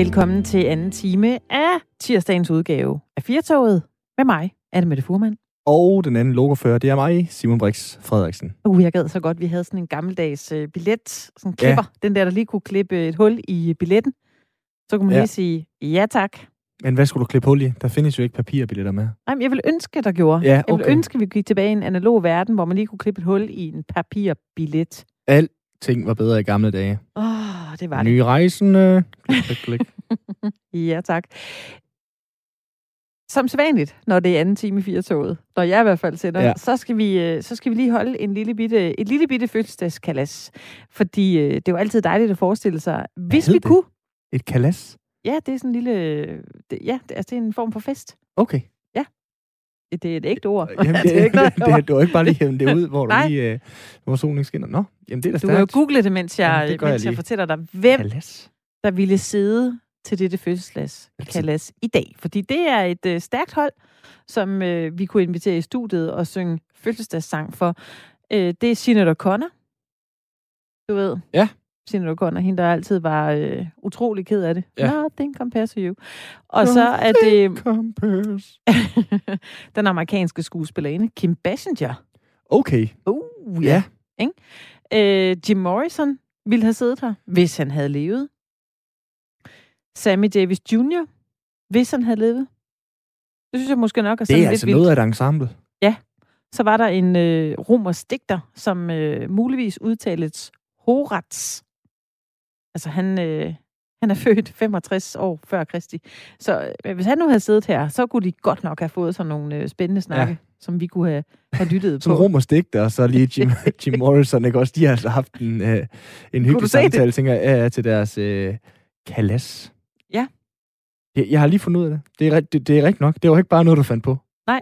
Velkommen til anden time af tirsdagens udgave af Firtoget med mig, Anne Mette Furman. Og den anden logofører, det er mig, Simon Brix Frederiksen. Uh, jeg gad så godt, vi havde sådan en gammeldags uh, billet, sådan klipper, ja. den der, der lige kunne klippe et hul i billetten. Så kunne man ja. lige sige, ja tak. Men hvad skulle du klippe hul i? Der findes jo ikke papirbilletter med. Nej, men jeg vil ønske, der gjorde. Ja, okay. Jeg vil ønske, vi gik tilbage i en analog verden, hvor man lige kunne klippe et hul i en papirbillet. Alting var bedre i gamle dage. Åh, oh, det var Nye det. rejsende. Klik, klik, klik. ja, tak. Som sædvanligt, når det er anden time i firetoget, når jeg i hvert fald sender, ja. Så, skal vi, øh, så skal vi lige holde en lille bitte, et lille bitte fødselsdagskalas. Fordi øh, det er jo altid dejligt at forestille sig, hvis vi det? kunne. Et kalas? Ja, det er sådan en lille... Det, ja, det, altså, det er en form for fest. Okay. Det er et ægte ord. Jamen, det, det er det, det, du har ikke bare lige hævet det ud, hvor du lige, øh, hvor solen skinner. Nå, jamen det er da Du kan jo stærkt. google det, mens jeg, Jamen, det jeg mens jeg lige. fortæller dig, hvem Kalas. der ville sidde til dette fødselsdagskalas i dag. Fordi det er et øh, stærkt hold, som øh, vi kunne invitere i studiet og synge fødselsdagssang for. Øh, det er Sinead O'Connor. Du ved. Ja. Sinead O'Connor, hende der altid var øh, utrolig ked af det. Ja. Nothing compares to you. Og så er det Compares. den amerikanske skuespillerinde, Kim Basinger. Okay, Uh, ja. Øh, Jim Morrison ville have siddet her, hvis han havde levet. Sammy Davis Jr., hvis han havde levet. Det synes jeg måske nok er sådan Det er lidt altså vildt. noget af et ensemble. Så var der en øh, romersk digter, som øh, muligvis udtales Horats. Altså han, øh, han er født 65 år før Kristi. Så øh, hvis han nu havde siddet her, så kunne de godt nok have fået sådan nogle øh, spændende snakke, ja. som vi kunne have, have lyttet Som på. romersk digter, og så lige Jim, Jim Morrison, ikke også? De har altså haft en, øh, en hyggelig se det? samtale, tænker jeg, til deres øh, kalas. Ja. Jeg, jeg har lige fundet ud af det. Det er, det, det er rigtigt nok. Det var ikke bare noget, du fandt på. Nej.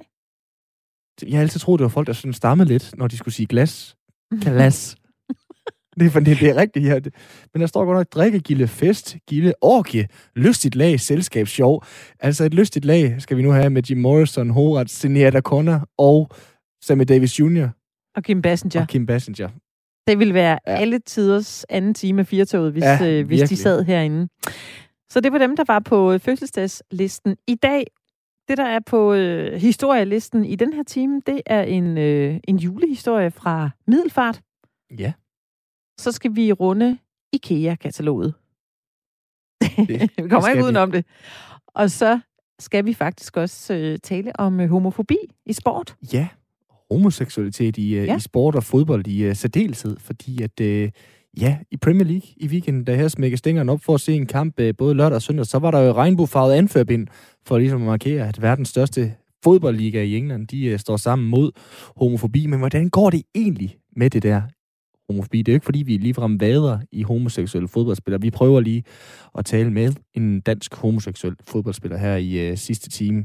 Jeg har altid troet, det var folk, der sådan stammede lidt, når de skulle sige glas. Kalas. Det, er, det, det er rigtigt, ja. Men der står godt nok, drikke, gilde, fest, gilde, orgie, lystigt lag, selskab, sjov. Altså et lystigt lag skal vi nu have med Jim Morrison, Horat, Sinead O'Connor og Sammy Davis Jr. Og Kim Basinger. og Kim Basinger. Det ville være ja. Alle tiders anden time af firetoget, hvis, Ja, øh, hvis de sad herinde. Så det var dem, der var på øh, fødselsdagslisten. I dag, det der er på øh, historielisten i den her time, det er en, øh, en julehistorie fra Middelfart. Ja. Så skal vi runde IKEA-kataloget. Vi kommer ikke vi. udenom det. Og så skal vi faktisk også øh, tale om øh, homofobi i sport. Ja, homoseksualitet i, Ja. ja. i sport og fodbold i uh, særdeleshed, fordi at, uh, ja, i Premier League i weekenden, da her smækker stængeren op for at se en kamp uh, både lørdag og søndag, så var der jo regnbuefarvet anførbind for ligesom at markere, at verdens største fodboldliga i England, de uh, står sammen mod homofobi. Men hvordan går det egentlig med det der homofobi? Det er jo ikke, fordi vi ligefrem vader i homoseksuelle fodboldspillere. Vi prøver lige at tale med en dansk homoseksuel fodboldspiller her i uh, sidste time,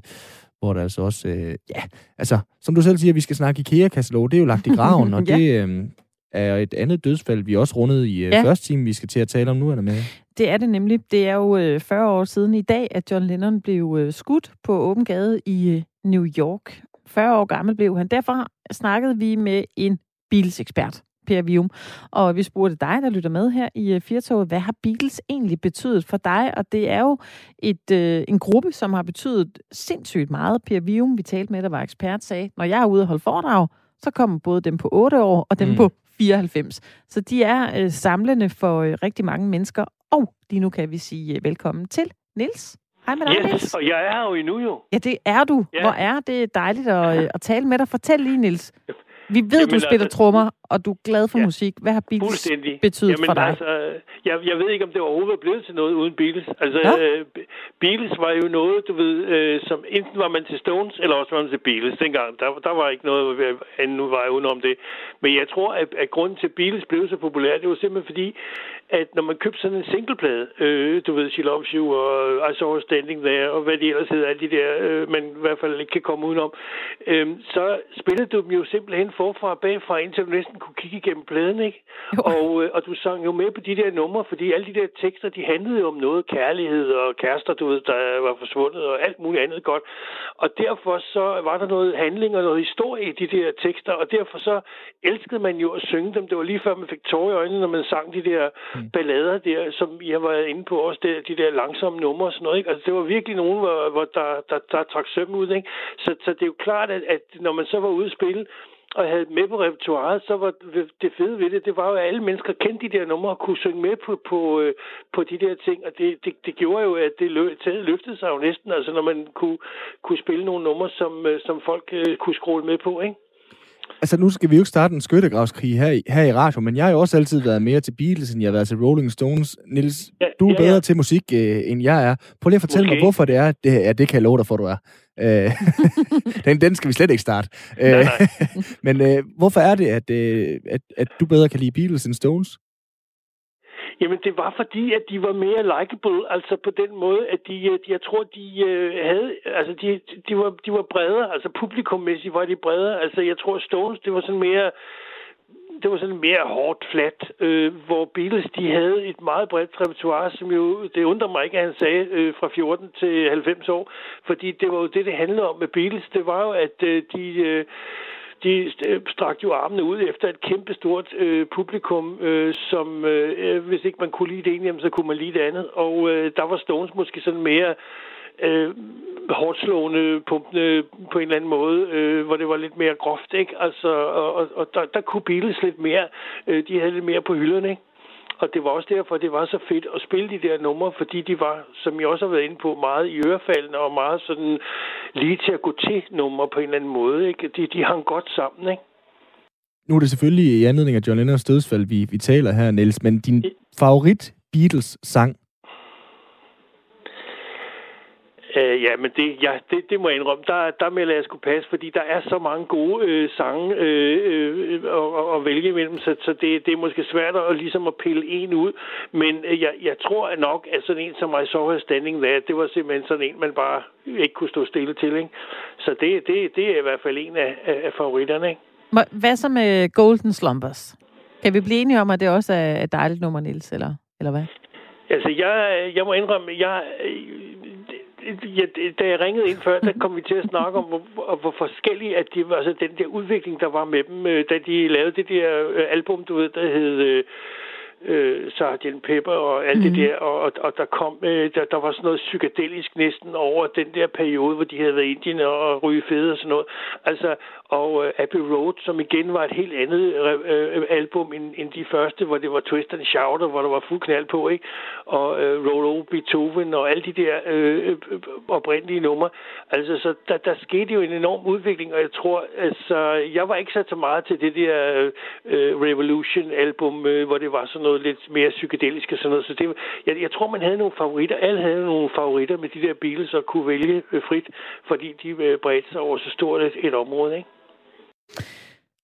hvor der altså også, øh, ja, altså, som du selv siger, vi skal snakke IKEA-katalog, det er jo lagt i graven, og Ja. det øh, er et andet dødsfald, vi også rundede i øh, Ja. første time, vi skal til at tale om nu, er med. Det er det nemlig. Det er jo øh, 40 år siden i dag, at John Lennon blev øh, skudt på åben gade i øh, New York. 40 år gammel blev han. Derfor snakkede vi med en bilsekspert, Per Vium. Og vi spurgte dig, der lytter med her i øh, Firtoget, hvad har Beatles egentlig betydet for dig? Og det er jo et, øh, en gruppe, som har betydet sindssygt meget. Per Vium, vi talte med, der var ekspert, sagde, når jeg er ude og holde foredrag, så kommer både dem på 8 år og dem mm. På 94. Så de er øh, samlende for øh, rigtig mange mennesker. Og lige nu kan vi sige øh, velkommen til Nils. Hej med dig, Yes, Nils. og jeg er her jo endnu jo. Ja, det er du. Ja. Hvor er det dejligt at, øh, at tale med dig. Fortæl lige, Nils. Vi ved, Jamen, du spiller altså- trommer, og du er glad for Ja. musik. Hvad har Beatles betydet Jamen, for dig? Altså, jeg, jeg ved ikke, om det overhovedet var blevet til noget uden Beatles. Altså, Nå. øh, Be- Beatles var jo noget, du ved, øh, som enten var man til Stones, eller også var man til Beatles. Dengang, der, der var ikke noget andet nu var udenom det. Men jeg tror, at, at grunden til, at Beatles blev så populær, det var simpelthen fordi, at når man købte sådan en singleplade, øh, du ved, She Loves You og I Saw Her Standing There, og hvad de ellers hedder, alle de der, øh, man i hvert fald ikke kan komme udenom, øh, så spillede du dem jo simpelthen forfra og bagfra, indtil du næsten kunne kigge igennem pladen, ikke? Jo. Og, øh, og du sang jo med på de der numre, fordi alle de der tekster, de handlede jo om noget kærlighed og kærester, du ved, der var forsvundet og alt muligt andet godt. Og derfor så var der noget handling og noget historie i de der tekster, og derfor så elskede man jo at synge dem. Det var lige før man fik tårer i øjnene, når man sang de der mm. Mm. ballader der, som jeg var inde på også, der, de der langsomme numre og sådan noget. Ikke? Altså, det var virkelig nogen, hvor, hvor der, der, der trak søm ud. Ikke? Så, så det er jo klart, at, at når man så var ude at spille, og havde med på repertoireet, så var det fede ved det, det var jo, at alle mennesker kendte de der numre og kunne synge med på, på, øh, på de der ting, og det, det, det gjorde jo, at det lø, løftede sig jo næsten, altså når man kunne, kunne spille nogle numre, som, øh, som folk øh, kunne skrue med på, ikke? Altså, nu skal vi jo ikke starte en skyttegravskrig her, i, her i radio, men jeg har jo også altid været mere til Beatles, end jeg har været til Rolling Stones. Nils, ja, du er ja, bedre ja. til musik, øh, end jeg er. Prøv lige at fortælle okay. mig, hvorfor det er. Det, ja, det kan jeg love dig for, du er. Øh, den, den skal vi slet ikke starte. Nej, nej. Øh, men øh, hvorfor er det, at, øh, at, at du bedre kan lide Beatles end Stones? Jamen, det var fordi, at de var mere likable, altså på den måde, at de, de jeg tror, de øh, havde, altså de, de, var, de var bredere, altså publikummæssigt var de bredere, altså jeg tror, Stones, det var sådan mere, det var sådan mere hårdt flat, øh, hvor Beatles, de havde et meget bredt repertoire, som jo, det undrer mig ikke, at han sagde øh, fra 14 til 90 år, fordi det var jo det, det handlede om med Beatles, det var jo, at øh, de... Øh, de øh, strakte jo armene ud efter et kæmpestort øh, publikum, øh, som øh, hvis ikke man kunne lide det ene, jamen, så kunne man lide det andet. Og øh, der var Stones måske sådan mere øh, hårdt slående, pumpende på en eller anden måde, øh, hvor det var lidt mere groft, ikke? Altså, og, og, og der, der kunne Beatles lidt mere, øh, de havde lidt mere på hylderne, ikke? Og det var også derfor, det var så fedt at spille de der numre, fordi de var, som jeg også har været inde på, meget i ørefaldene og meget sådan lige til at gå til numre på en eller anden måde. Ikke? De, de hang godt sammen, ikke? Nu er det selvfølgelig i anledning af John Lennons dødsfald, vi, vi taler her, Niels, men din favorit Beatles-sang, Øh, ja, men det, ja, det, det må jeg indrømme. Der, der melder jeg skulle passe, fordi der er så mange gode øh, sange øh, øh, at, at vælge imellem, så, så det, det er måske svært at, ligesom at pille en ud. Men øh, jeg, jeg tror at nok, at sådan en som I Saw Her Standing There, det var simpelthen sådan en, man bare ikke kunne stå stille til. Ikke? Så det, det, det er i hvert fald en af, af favoritterne. Ikke? Hvad så med Golden Slumbers? Kan vi blive enige om, at det også er et dejligt nummer, Nils, eller, eller hvad? Altså, jeg, jeg må indrømme, jeg, ja, da jeg ringede ind før, der kom vi til at snakke om, hvor, hvor forskellige at de, altså den der udvikling, der var med dem, øh, da de lavede det der øh, album, du ved, der hed øh, øh, Sgt. Pepper og alt mm. det mhm. der, og, og der kom, øh, der, der var sådan noget psykedelisk næsten over den der periode, hvor de havde været i Indien og ryge fede og sådan noget. Altså, og øh, Abbey Road, som igen var et helt andet øh, album end, end de første, hvor det var Twist and Shout, hvor der var fuld knald på, ikke? Og øh, Roll Over Beethoven og alle de der øh, øh, øh, oprindelige numre. Altså, så der, der skete jo en enorm udvikling, og jeg tror, altså, jeg var ikke sat så meget til det der øh, øh Revolution-album, øh, hvor det var sådan noget lidt mere psykedelisk og sådan noget. Så det, jeg, jeg tror, man havde nogle favoritter. Alle havde nogle favoritter med de der Beatles og kunne vælge øh, frit, fordi de øh, bredte sig over så stort et, et område, ikke?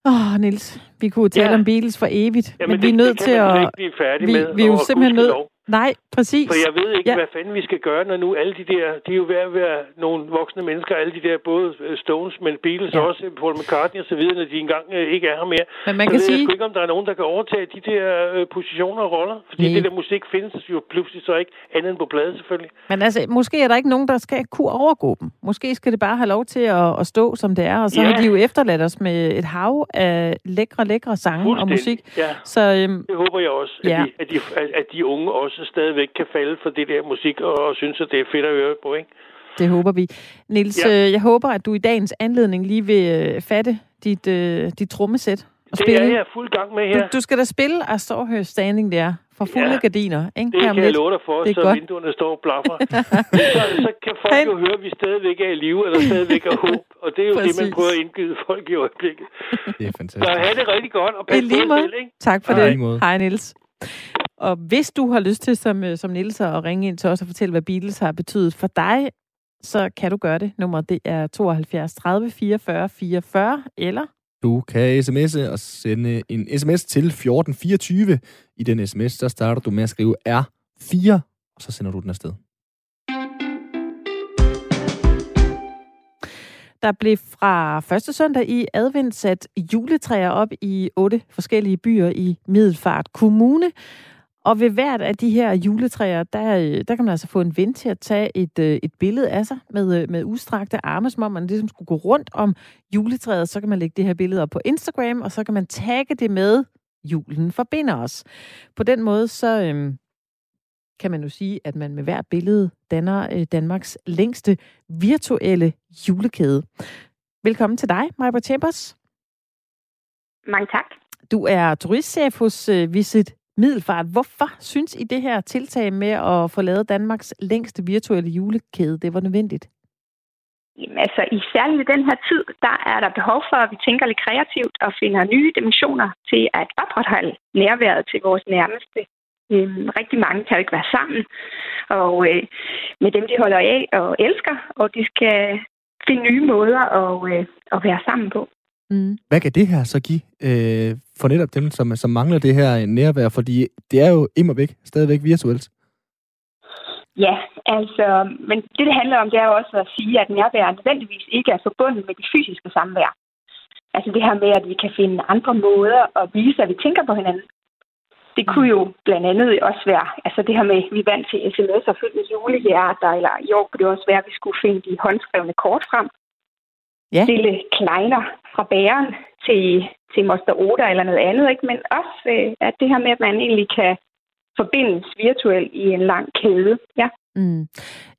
Åh, oh, Nils, vi kunne tale ja. om Beatles for evigt, Jamen, men vi er nødt til at... Vi, med, vi er jo simpelthen nødt... Nej, præcis. For jeg ved ikke, ja. hvad fanden vi skal gøre, når nu alle de der, de er jo ved at være nogle voksne mennesker, alle de der, både øh, Stones, men Beatles ja. også, Paul McCartney og så videre, når de engang øh, ikke er her mere. Men man så kan ved sige... jeg ikke, om der er nogen, der kan overtage de der øh, positioner og roller, fordi Nej. det der musik findes jo pludselig så ikke andet end på plade selvfølgelig. Men altså, måske er der ikke nogen, der skal kunne overgå dem. Måske skal det bare have lov til at, at stå, som det er, og så ja. har de jo efterladt os med et hav af lækre, lækre sange og musik. Ja. Så, øhm, det håber jeg også, at, ja. de, at, de, at de unge også stadigvæk kan falde for det der musik, og, og synes, at det er fedt at høre på, ikke? Det håber vi. Nils, ja. øh, jeg håber, at du i dagens anledning lige vil øh, fatte dit, øh, dit trommesæt. Og det spille. er jeg fuld gang med her. Du, du skal da spille Saw Her Standing der for fulde ja, gardiner. Ikke? Det kan jeg love dig for, så godt. vinduerne står og blaffer. så, så kan folk Han... jo høre, at vi stadigvæk er i live, eller stadigvæk er håb. Og det er jo Præcis. det, man prøver at indgyde folk i øjeblikket. Det er fantastisk. Så have det rigtig godt, og pas på selv, ikke? Tak for Hej. det. Hej, Nils. Og hvis du har lyst til, som, øh, som Niels, at ringe ind til os og fortælle, hvad Beatles har betydet for dig, så kan du gøre det. Nummer det er 72 30 44 44, eller... Du kan sms'e og sende en sms til 1424. I den sms, der starter du med at skrive R4, og så sender du den afsted. Der blev fra første søndag i advent sat juletræer op i otte forskellige byer i Middelfart Kommune. Og ved hvert af de her juletræer, der, øh, der kan man altså få en ven til at tage et, øh, et billede af sig med, øh, med udstrakte arme, som om man ligesom skulle gå rundt om juletræet. Så kan man lægge det her billede op på Instagram, og så kan man tagge det med julen forbinder os. På den måde så øhm, kan man jo sige, at man med hvert billede danner øh, Danmarks længste virtuelle julekæde. Velkommen til dig, Majbert Chambers. Mange tak. Du er turistchef hos øh, Visit Middelfart. Hvorfor synes I det her tiltag med at få lavet Danmarks længste virtuelle julekæde, det var nødvendigt? Jamen, altså, i særligt i den her tid, der er der behov for, at vi tænker lidt kreativt og finder nye dimensioner til at opretholde nærværet til vores nærmeste. Øhm, rigtig mange kan jo ikke være sammen, og øh, med dem, de holder af og elsker, og de skal finde nye måder at, øh, at være sammen på. Mm. Hvad kan det her så give øh, for netop dem, som, som mangler det her nærvær? Fordi det er jo immer væk, stadigvæk virtuelt. Ja, altså, men det, det handler om, det er jo også at sige, at nærvær nødvendigvis ikke er forbundet med det fysiske samvær. Altså det her med, at vi kan finde andre måder at vise, at vi tænker på hinanden. Det kunne jo blandt andet også være, altså det her med, at vi er vant til sms og fyldt med julehjerter, eller i år kunne det også være, at vi skulle finde de håndskrevne kort frem. Ja. Stille kleiner fra bæren til, til Moster Oda eller noget andet, ikke? men også øh, at det her med, at man egentlig kan forbindes virtuelt i en lang kæde. Ja. Mm.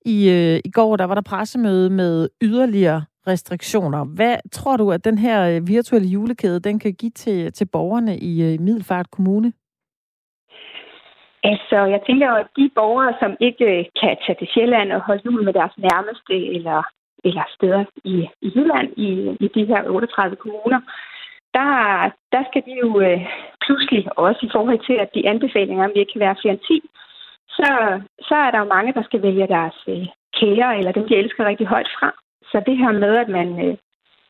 I, øh, I går der var der pressemøde med yderligere restriktioner. Hvad tror du, at den her øh, virtuelle julekæde den kan give til, til borgerne i øh, Middelfart Kommune? Altså, jeg tænker jo, at de borgere, som ikke øh, kan tage til Sjælland og holde jul med deres nærmeste, eller, eller steder i, i Jylland, i, i de her 38 kommuner, der, der skal de jo øh, pludselig også i forhold til, at de anbefalinger, om vi ikke kan være flere end 10, så, så er der jo mange, der skal vælge deres øh, kære, eller dem, de elsker rigtig højt fra. Så det her med, at man øh,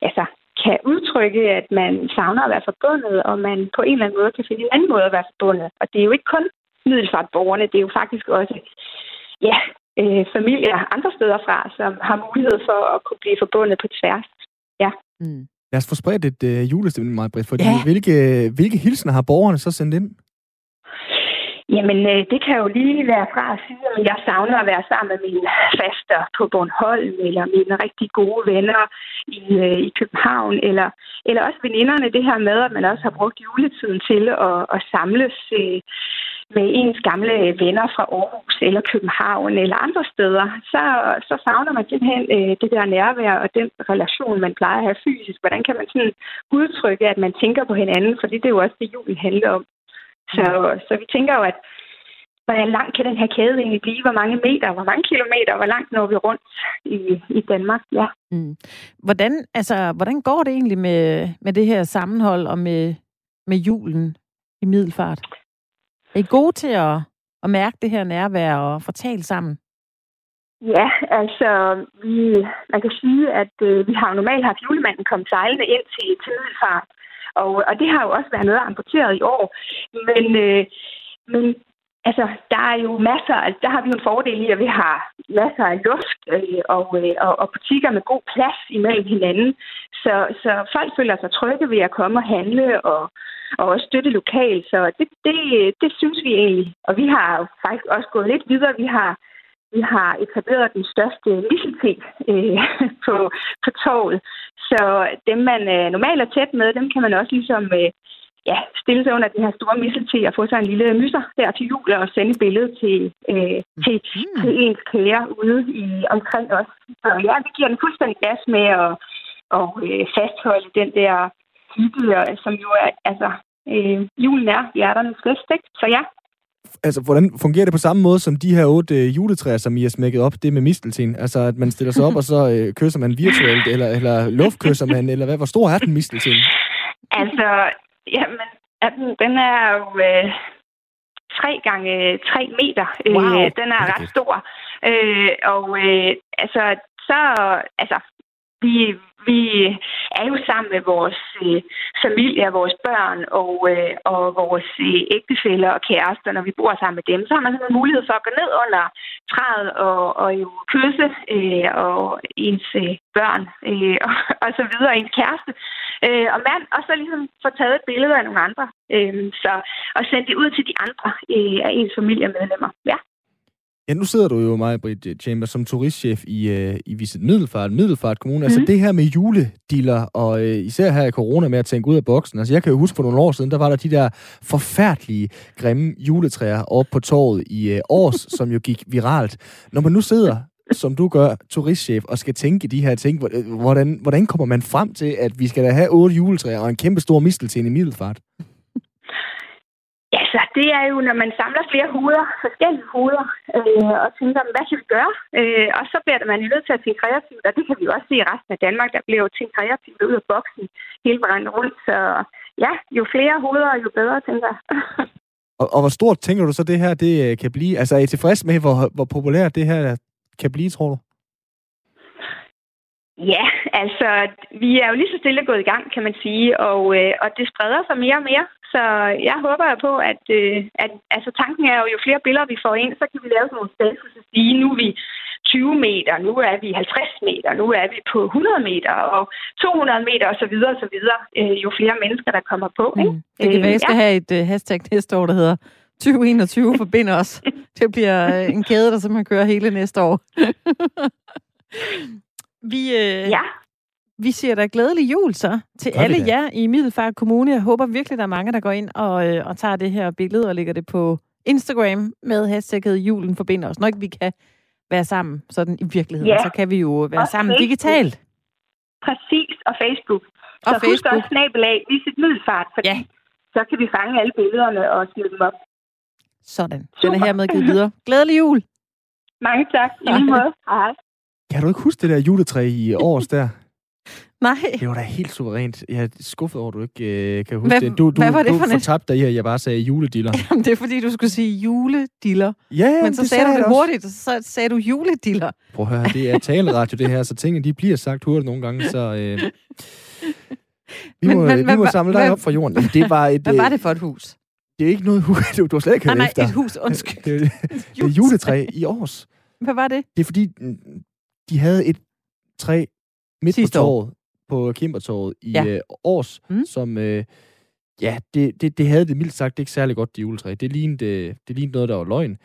altså, kan udtrykke, at man savner at være forbundet, og man på en eller anden måde kan finde en anden måde at være forbundet. Og det er jo ikke kun middelfartborgerne, det er jo faktisk også ja, øh, familier andre steder fra, som har mulighed for at kunne blive forbundet på tværs. Ja. Mm. Lad os få spredt et øh, julestemning, meget bredt, fordi ja. hvilke, hvilke hilsner har borgerne så sendt ind? Jamen, øh, det kan jo lige være fra at sige, at jeg savner at være sammen med mine faster på Bornholm, eller mine rigtig gode venner i, øh, i København, eller, eller også veninderne, det her med, at man også har brugt juletiden til at, at samles øh, med ens gamle venner fra Aarhus eller København eller andre steder, så, så savner man simpelthen øh, det der nærvær og den relation, man plejer at have fysisk. Hvordan kan man sådan udtrykke, at man tænker på hinanden, fordi det er jo også det, julen handler om. Så, så vi tænker jo, at hvor lang kan den her kæde egentlig blive? Hvor mange meter, hvor mange kilometer, hvor langt når vi rundt i, i Danmark? Ja. Mm. Hvordan, altså, hvordan går det egentlig med, med det her sammenhold og med, med julen i Middelfart? Er I gode til at, at mærke det her nærvær og fortale sammen? Ja, altså, vi, man kan sige, at øh, vi har normalt haft julemanden komme sejlende ind til, til Middelfart. Og, og det har jo også været noget amputeret i år. Men, øh, men altså, der er jo masser, altså, der har vi jo en fordel i, at vi har masser af luft øh, og, øh, og, og butikker med god plads imellem hinanden. Så, så folk føler sig trygge ved at komme og handle og, og også støtte lokalt. Så det, det, det synes vi egentlig. Og vi har faktisk også gået lidt videre. Vi har vi har etableret den største misselting øh, på, på toget. Så dem, man øh, normalt er tæt med, dem kan man også ligesom øh, ja, stille sig under den her store misselting og få sig en lille myser der til jul og sende et billede til, øh, til, mm. til ens kære ude i, omkring os. Så ja, vi giver den fuldstændig gas med at og, øh, fastholde den der hygge, som jo er, altså, øh, julen er hjerternes fest, ikke? Så ja, altså, hvordan fungerer det på samme måde som de her otte øh, juletræer, som I har smækket op, det med mistelten? Altså, at man stiller sig op, og så øh, kysser man virtuelt, eller, eller luftkysser man, eller hvad? Hvor stor er den mistelten? Altså, jamen, den, den er jo øh, tre gange tre meter. Øh, wow. Øh, den er ret stor. Øh, og øh, altså, så, altså, vi, vi er jo sammen med vores øh, familie, vores børn og, øh, og vores øh, ægtefæller og kærester, når vi bor sammen med dem. Så har man sådan en mulighed for at gå ned under træet og, og jo kysse øh, og ens øh, børn øh, og, og så videre, ens kæreste øh, og mand, og så ligesom få taget et billede af nogle andre. Øh, så, og sende det ud til de andre øh, af ens familiemedlemmer. Ja. Ja, nu sidder du jo mig, Britt Chamber, som turistchef i, uh, i Visit Middelfart, Middelfart Kommune. Mm. Altså mhm. det her med julediller, og uh, især her i corona med at tænke ud af boksen. Altså jeg kan jo huske for nogle år siden, der var der de der forfærdelige, grimme juletræer oppe på torvet i uh, Års, som jo gik viralt. Når man nu sidder som du gør, turistchef, og skal tænke de her ting, hvordan, hvordan kommer man frem til, at vi skal da have otte juletræer og en kæmpe stor mistelten i Middelfart? Ja, så det er jo, når man samler flere hoveder, forskellige hoveder, øh, og tænker, hvad kan vi gøre? Øh, og så bliver man nødt til at tænke kreativt, og det kan vi jo også se i resten af Danmark, der bliver jo tænkt kreativt ud af boksen hele vejen rundt. Så ja, jo flere hoveder, jo bedre, tænker jeg. og, og hvor stort tænker du så, det her det øh, kan blive? Altså er I tilfreds med, hvor, hvor populært det her kan blive, tror du? Ja, altså, vi er jo lige så stille gået i gang, kan man sige, og, øh, og det spreder sig mere og mere. Så jeg håber på, at, øh, at altså, tanken er jo, jo flere billeder vi får ind, så kan vi lave sådan nogle status og sige, nu er vi 20 meter, nu er vi 50 meter, nu er vi på 100 meter og 200 meter osv. osv. Øh, jo flere mennesker, der kommer på. Ikke? Mm. Det kan være, jeg skal ja. have et uh, hashtag næste år, der hedder 2021 forbinder os. Det bliver uh, en kæde, der simpelthen kører hele næste år. vi, uh, ja. Vi siger da glædelig jul så til Gør alle jer i Middelfart Kommune. Jeg håber virkelig, der er mange, der går ind og, øh, og tager det her billede og lægger det på Instagram med hashtagget julen forbinder os. Når ikke vi kan være sammen sådan i virkeligheden, ja. så kan vi jo være og sammen Facebook. digitalt. Præcis, og Facebook. Og så Facebook. husk også snabelag, visit Middelfart, fordi ja. så kan vi fange alle billederne og smide dem op. Sådan. Den er hermed givet videre. Glædelig jul! Mange tak. I lige måde. Hej. Kan du ikke huske det der juletræ i års der? Nej. Det var da helt suverænt. Jeg er skuffet over, at du ikke øh, kan huske hvad, det. Du, du, hvad var det du for fortabte dig i, at jeg bare sagde julediller. Jamen, det er fordi, du skulle sige julediller. Ja, Men så det sagde du det hurtigt, og så sagde du julediller. Prøv at høre, det er taleradio det her, så tingene de bliver sagt hurtigt nogle gange, så... Øh, vi må, men, vi må samle dig op fra jorden. Det var et, hvad var øh, det for et hus? Det er ikke noget hus, du, du har slet ikke hørt nej, efter. Nej, et hus, undskyld. Det, det, det er juletræ i års. Hvad var det? Det er fordi, de havde et træ midt Sidste på torvet, på Kimbertorvet i ja. øh, års, mm. som... Øh, ja, det, det, det havde det mildt sagt ikke særlig godt, det juletræ. Det lignede, det, det lignede noget, der var løgn.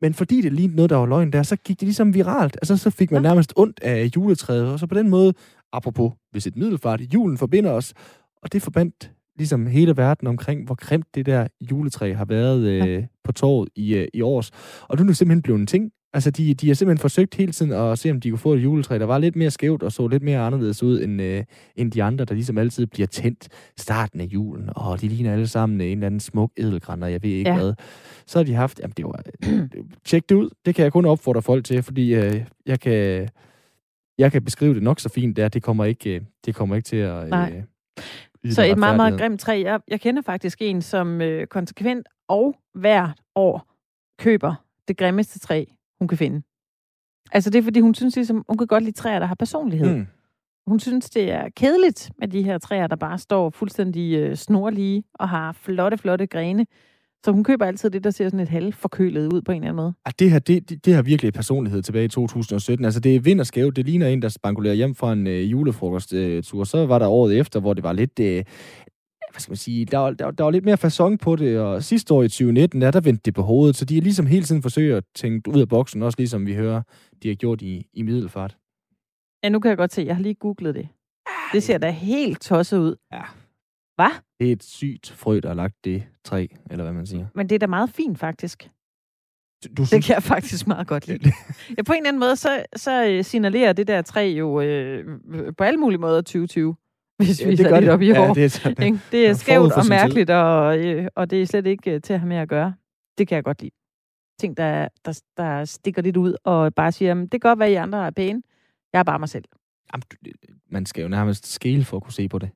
Men fordi det lignede noget, der var løgn der, så gik det ligesom viralt. Altså, så fik man ja. nærmest ondt af juletræet. Og så på den måde, apropos hvis et middelfart, julen forbinder os. Og det forbandt ligesom hele verden omkring, hvor grimt det der juletræ har været øh, ja. på torvet i, øh, i års. Og nu er det simpelthen blevet en ting. Altså, de, de har simpelthen forsøgt hele tiden at se, om de kunne få et juletræ, der var lidt mere skævt og så lidt mere anderledes ud, end, øh, end de andre, der ligesom altid bliver tændt starten af julen. Og de ligner alle sammen en eller anden smuk edelgræn, og jeg ved ikke ja. hvad. Så har de haft... Jamen, det var... tjek det ud. Det kan jeg kun opfordre folk til, fordi øh, jeg kan... Jeg kan beskrive det nok så fint der. Det kommer ikke, øh, det kommer ikke til at... Nej. Øh, så et meget, meget grimt træ. Jeg, jeg kender faktisk en, som øh, konsekvent og hvert år køber det grimmeste træ hun kan finde. Altså det er, fordi hun synes ligesom, hun kan godt lide træer, der har personlighed. Mm. Hun synes, det er kedeligt med de her træer, der bare står fuldstændig øh, snorlige og har flotte, flotte grene. Så hun køber altid det, der ser sådan et halvforkølet ud på en eller anden måde. Ah, det her, det, det, det har virkelig personlighed tilbage i 2017. Altså, det er vind og skævt. Det ligner en, der spangulerer hjem fra en øh, julefrokosttur. Øh, så var der året efter, hvor det var lidt, øh, hvad skal man sige, der, der, der var lidt mere fasong på det, og sidste år i 2019, der, der vendte det på hovedet, så de er ligesom hele tiden forsøger at tænke ud af boksen, også ligesom vi hører, de har gjort i, i middelfart. Ja, nu kan jeg godt se, jeg har lige googlet det. Det ser da helt tosset ud. Ja. Hvad? Det er et sygt frø, der har lagt det træ, eller hvad man siger. Men det er da meget fint, faktisk. Du synes... Det kan jeg faktisk meget godt lide. ja, på en eller anden måde, så, så øh, signalerer det der træ jo øh, på alle mulige måder 2020 hvis ja, vi sætter det op i år. Ja, det, er sådan, det er skævt og mærkeligt, og, øh, og det er slet ikke øh, til at have med at gøre. Det kan jeg godt lide. Ting, der, der, der stikker lidt ud, og bare siger, det kan godt være, at I andre er pæne. Jeg er bare mig selv. Jamen, man skal jo nærmest skele for at kunne se på det.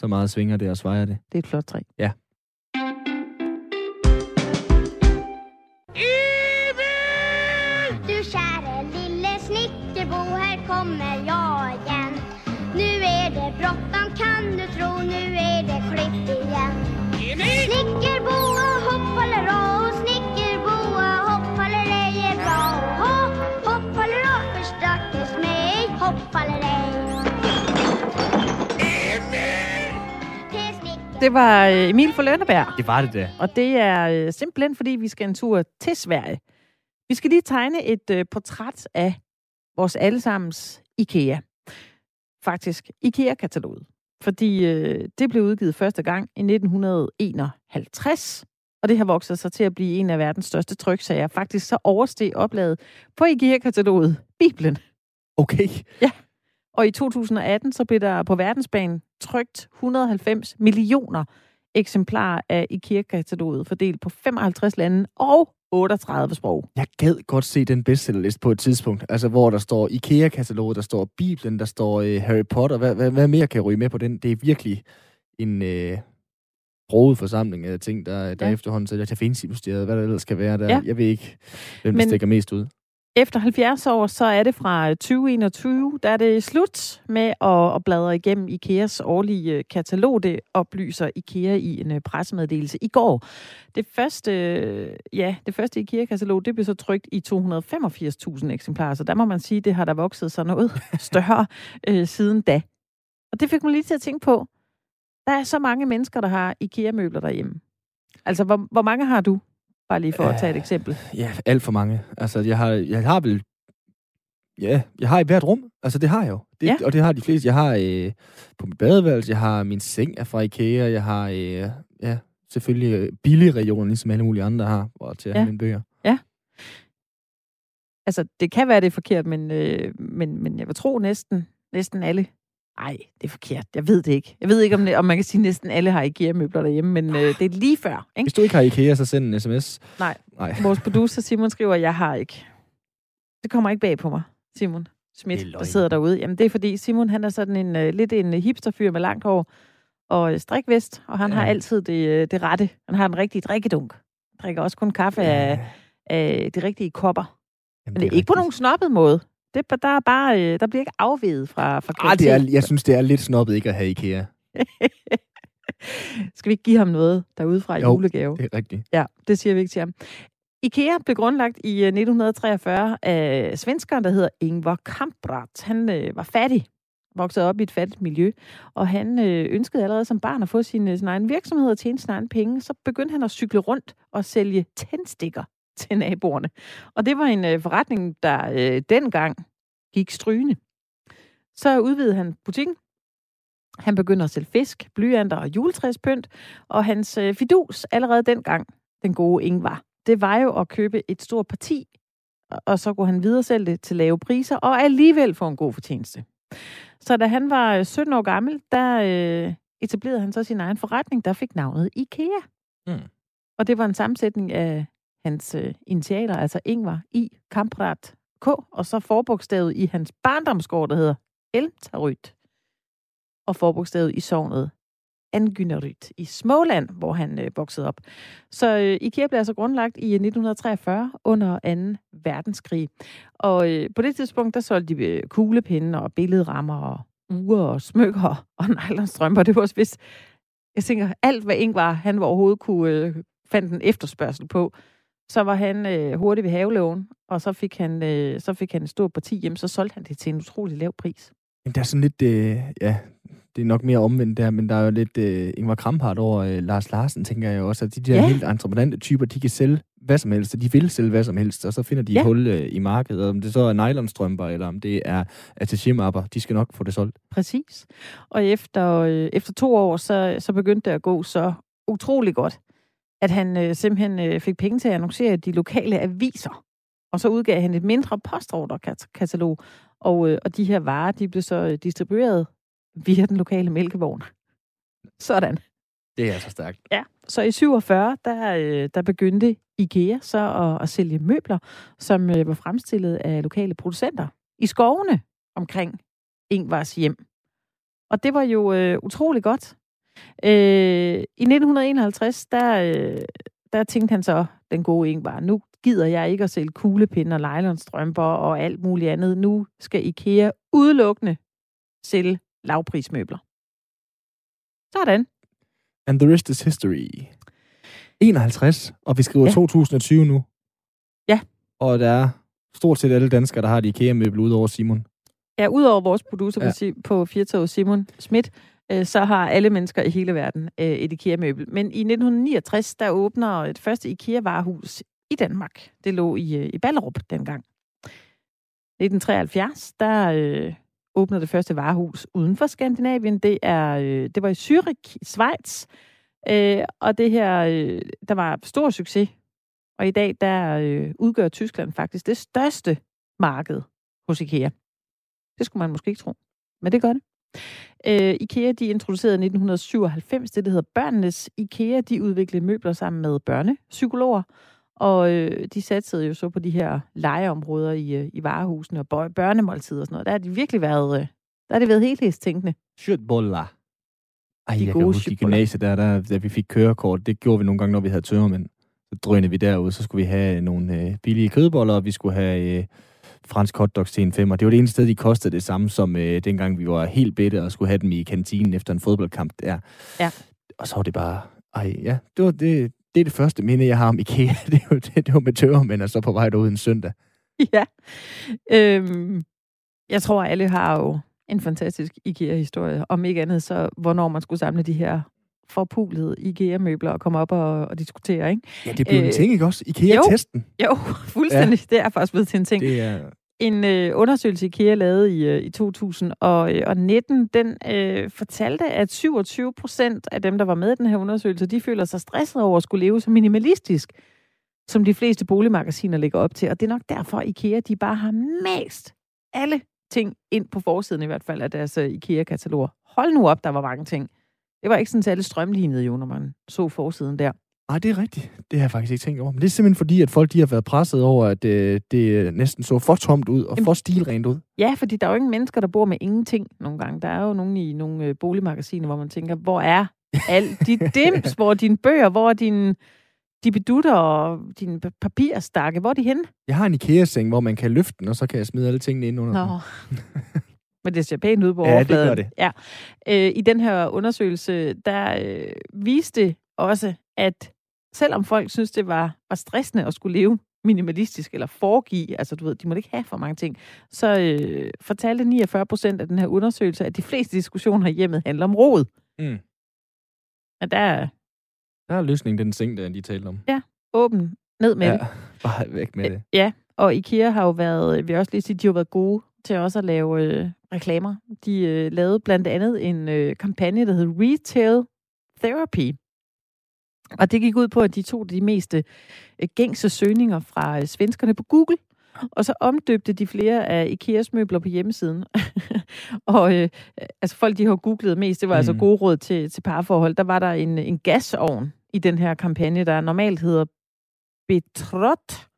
Så meget svinger det og svejer det. Det er et flot træ. Ja. Snickerbo och hoppalera och snickerboa hoppalerej är bra. Hopp, hoppalera för stackars mig, hoppalerej. Det var øh, Emil for Lønneberg. Det var det da. Og det er øh, simpelthen, fordi vi skal en tur til Sverige. Vi skal lige tegne et øh, portræt af vores allesammens IKEA. Faktisk IKEA-kataloget. Fordi øh, det blev udgivet første gang i 1951, og det har vokset sig til at blive en af verdens største tryksager. Faktisk så oversteg oplaget på IKEA-kataloget Bibelen. Okay. Ja. Og i 2018 så blev der på verdensbanen trykt 190 millioner eksemplarer af IKEA-kataloget, fordelt på 55 lande og 38 sprog. Jeg gad godt se den bestsellerliste på et tidspunkt, altså hvor der står IKEA-kataloget, der står Bibelen, der står øh, Harry Potter. Hvad, hvad, hvad mere kan ryge med på den? Det er virkelig en øh, broget forsamling af ting, der, der Ja. efterhånden sælger til Finansiministeriet, hvad der ellers skal være der. Ja. Jeg ved ikke, hvem der Men- stikker mest ud. Efter 70 år, så er det fra 2021, der er det slut med at, at bladre igennem IKEAs årlige øh, katalog. Det oplyser IKEA i en øh, pressemeddelelse i går. Det første, øh, ja, det første IKEA-katalog, det blev så trykt i 285.000 eksemplarer, så der må man sige, det har der vokset sig noget større øh, siden da. Og det fik mig lige til at tænke på, der er så mange mennesker, der har IKEA-møbler derhjemme. Altså, hvor, hvor mange har du? Bare lige for at tage et eksempel. Ja, alt for mange. Altså, jeg har, jeg har vel... Ja, jeg har i hvert rum. Altså, det har jeg jo. Det, Ja. Og det har de fleste. Jeg har øh, på mit badeværelse, jeg har min seng er fra IKEA, jeg har, øh, ja, selvfølgelig øh, billige regioner, ligesom alle mulige andre har, hvor til at Ja. have mine bøger. Altså, det kan være, det er forkert, men, øh, men, men jeg vil tro næsten, næsten alle. Nej, det er forkert. Jeg ved det ikke. Jeg ved ikke, om, det, om man kan sige, at næsten alle har IKEA-møbler derhjemme, men øh, det er lige før. Ikke? Hvis du ikke har IKEA, så send en sms. Nej. Nej. Vores producer Simon skriver, jeg har ikke. Det kommer ikke bag på mig, Simon Schmidt, er der sidder derude. Jamen, det er fordi, Simon han er sådan en øh, lidt en hipsterfyr med langt hår og øh, strikvest, og han Ja. ja. har altid det, øh, det rette. Han har en rigtig drikkedunk. Han drikker også kun kaffe af, af de rigtige kopper. Jamen, Men det er ikke på nogen snobbet måde. Det, er- der, er bare, øh, der bliver ikke afveget fra, fra Ah, det er, kvalitet. jeg synes, det er lidt snobbet ikke at have IKEA. Skal vi ikke give ham noget derudefra i Jo. julegave? Det er rigtigt. Ja, det siger vi ikke til ham. IKEA blev grundlagt i øh, 1943 af svenskeren, der hedder Ingvar Kamprad. Han øh, var fattig, voksede op i et fattigt miljø, og han øh, ønskede allerede som barn at få sin, øh, sin egen virksomhed og tjene sine egne penge. Så begyndte han at cykle rundt og sælge tændstikker til naboerne. Og det var en øh, forretning, der øh, dengang gik strygende. Så udvidede han butikken. Han begynder at sælge fisk, blyanter og juletræspynt, og hans øh, fidus allerede dengang, den gode Ingvar, det var jo at købe et stort parti, og- så kunne han videre sælge det til lave priser, og alligevel få en god fortjeneste. Så da han var øh, 17 år gammel, der øh, etablerede han så sin egen forretning, der fik navnet IKEA. Mm. Og det var en sammensætning af hans øh, initialer, altså Ingvar I. Kamprat K, og så forbogstavet i hans barndomsgård, der hedder Elmtaryt. Og forbogstavet i sovnet Angynaryt i Småland, hvor han øh, voksede op. Så øh, IKEA blev altså grundlagt i øh, 1943 under 2. verdenskrig. Og øh, på det tidspunkt, der solgte de øh, kuglepinde og billedrammer og ure og smykker og nylonstrømper. Det var også vist, jeg tænker, alt hvad Ingvar han var overhovedet kunne øh, fandt en efterspørgsel på, så var han øh, hurtig ved havelån, og så fik han øh, så fik han et stort parti hjem, så solgte han det til en utrolig lav pris. Men der er sådan lidt, øh, ja, det er nok mere omvendt der, men der er jo lidt øh, Ingvar Kramphart over øh, Lars Larsen, tænker jeg også, at de der Ja. helt entreprenante typer, de kan sælge hvad som helst, og de vil sælge hvad som helst, og så finder de ja. Et hul øh, i markedet, om det så er nylonstrømper, eller om det er attaché-mapper, de skal nok få det solgt. Præcis. Og efter, øh, efter to år, så, så begyndte det at gå så utrolig godt, at han øh, simpelthen øh, fik penge til at annoncere de lokale aviser. Og så udgav han et mindre postordrekatalog, og, øh, og de her varer, de blev så øh, distribueret via den lokale mælkevogn. Sådan. Det er altså stærkt. Ja, så i 47, der, øh, der begyndte IKEA så at, at sælge møbler, som øh, var fremstillet af lokale producenter i skovene omkring Ingvars hjem. Og det var jo øh, utrolig godt. Øh, I 1951, der, øh, der tænkte han så, den gode Ingvar, nu gider jeg ikke at sælge kuglepinde og nylonstrømper og alt muligt andet. Nu skal IKEA udelukkende sælge lavprismøbler. Sådan. And the rest is history. 51, og vi skriver Ja. ja. 2020 nu. Ja. Og der er stort set alle danskere, der har et IKEA-møbel ud over Simon. Ja, udover vores producer Ja. på, på Firtoget, Simon Schmidt, øh, så har alle mennesker i hele verden øh, et IKEA-møbel. Men i 1969, der åbner et første IKEA-varehus i Danmark. Det lå i, øh, i Ballerup dengang. 1973, der øh, åbner det første varehus uden for Skandinavien. Det, er, øh, det var i Zürich, i Schweiz. Øh, og det her, øh, der var stor succes. Og i dag, der øh, udgør Tyskland faktisk det største marked hos IKEA. Det skulle man måske ikke tro, men det gør det. Øh, IKEA de introducerede i 1997 det, der hedder Børnenes IKEA. De udviklede møbler sammen med børnepsykologer, og øh, de satte jo så på de her legeområder i, øh, i varehusene og børnemåltider og sådan noget. Der har de virkelig været, øh, der har det været helt tænkende. Shirtboller. Ej, De jeg kan huske i gymnasiet, der, der, da vi fik kørekort, det gjorde vi nogle gange, når vi havde tømmermænd. Så drønede vi derud, så skulle vi have nogle øh, billige kødboller, og vi skulle have øh, fransk hotdogs til en femmer. Det var det eneste sted, de kostede det samme, som øh, dengang vi var helt bitte og skulle have dem i kantinen efter en fodboldkamp der. Ja. Og så var det bare, ej ja, det var det, det er det første minde, jeg har om IKEA. Det var, det, det var med tømmermænd, og så på vej derud en søndag. ja. Øhm, jeg tror, alle har jo en fantastisk IKEA-historie. Om ikke andet, så hvornår man skulle samle de her forpulede IKEA-møbler og komme op og, og diskutere, ikke? Ja, det blev øh, Øh, en ting, ikke også? IKEA-testen. Jo, fuldstændig. Ja. Det er faktisk blevet til en ting. Det er... En øh, undersøgelse, IKEA lavede i, øh, i 2019, den øh, fortalte, at 27 procent af dem, der var med i den her undersøgelse, de føler sig stresset over at skulle leve så minimalistisk, som de fleste boligmagasiner lægger op til. Og det er nok derfor, IKEA de bare har mast alle ting ind på forsiden i hvert fald af deres øh, IKEA-kataloger. Hold nu op, der var mange ting. Det var ikke sådan særlig strømlignet jo, når man så forsiden der. Nej, det er rigtigt. Det har jeg faktisk ikke tænkt over. Men det er simpelthen fordi, at folk de har været presset over, at øh, det næsten så for tomt ud og Jamen- for stilrent ud. Ja, fordi der er jo ingen mennesker, der bor med ingenting nogle gange. Der er jo nogen i nogle øh, boligmagasiner, hvor man tænker, hvor er alt dit dims, hvor er dine bøger, hvor er dine dibedutter og dine pa- papirstakke, hvor er de henne? Jeg har en IKEA-seng, hvor man kan løfte den, og så kan jeg smide alle tingene ind under Nå. Men det ser pænt ud på Ja, det overfladen. gør det. Ja. Øh, I den her undersøgelse, der øh, viste også, at selvom folk synes, det var, var stressende at skulle leve minimalistisk eller foregive, altså du ved, de må ikke have for mange ting, så øh, fortalte 49 procent af den her undersøgelse, at de fleste diskussioner i hjemmet handler om råd. Mm. At der er Der er løsningen, den seng, der de talte om. åben ned med Ja, det. bare væk med det. Ja, og IKEA har jo været, jeg vil også lige sige, de har været gode til også at lave øh, reklamer. De øh, lavede blandt andet en øh, kampagne, der hed Retail Therapy. Og det gik ud på, at de tog de mest øh, gængse søgninger fra øh, svenskerne på Google, og så omdøbte de flere af IKEAs møbler på hjemmesiden. og øh, altså folk, de har googlet mest, det var mm. altså Mm. gode råd til, til parforhold. Der var der en, en gasovn i den her kampagne, der normalt hedder Betrot,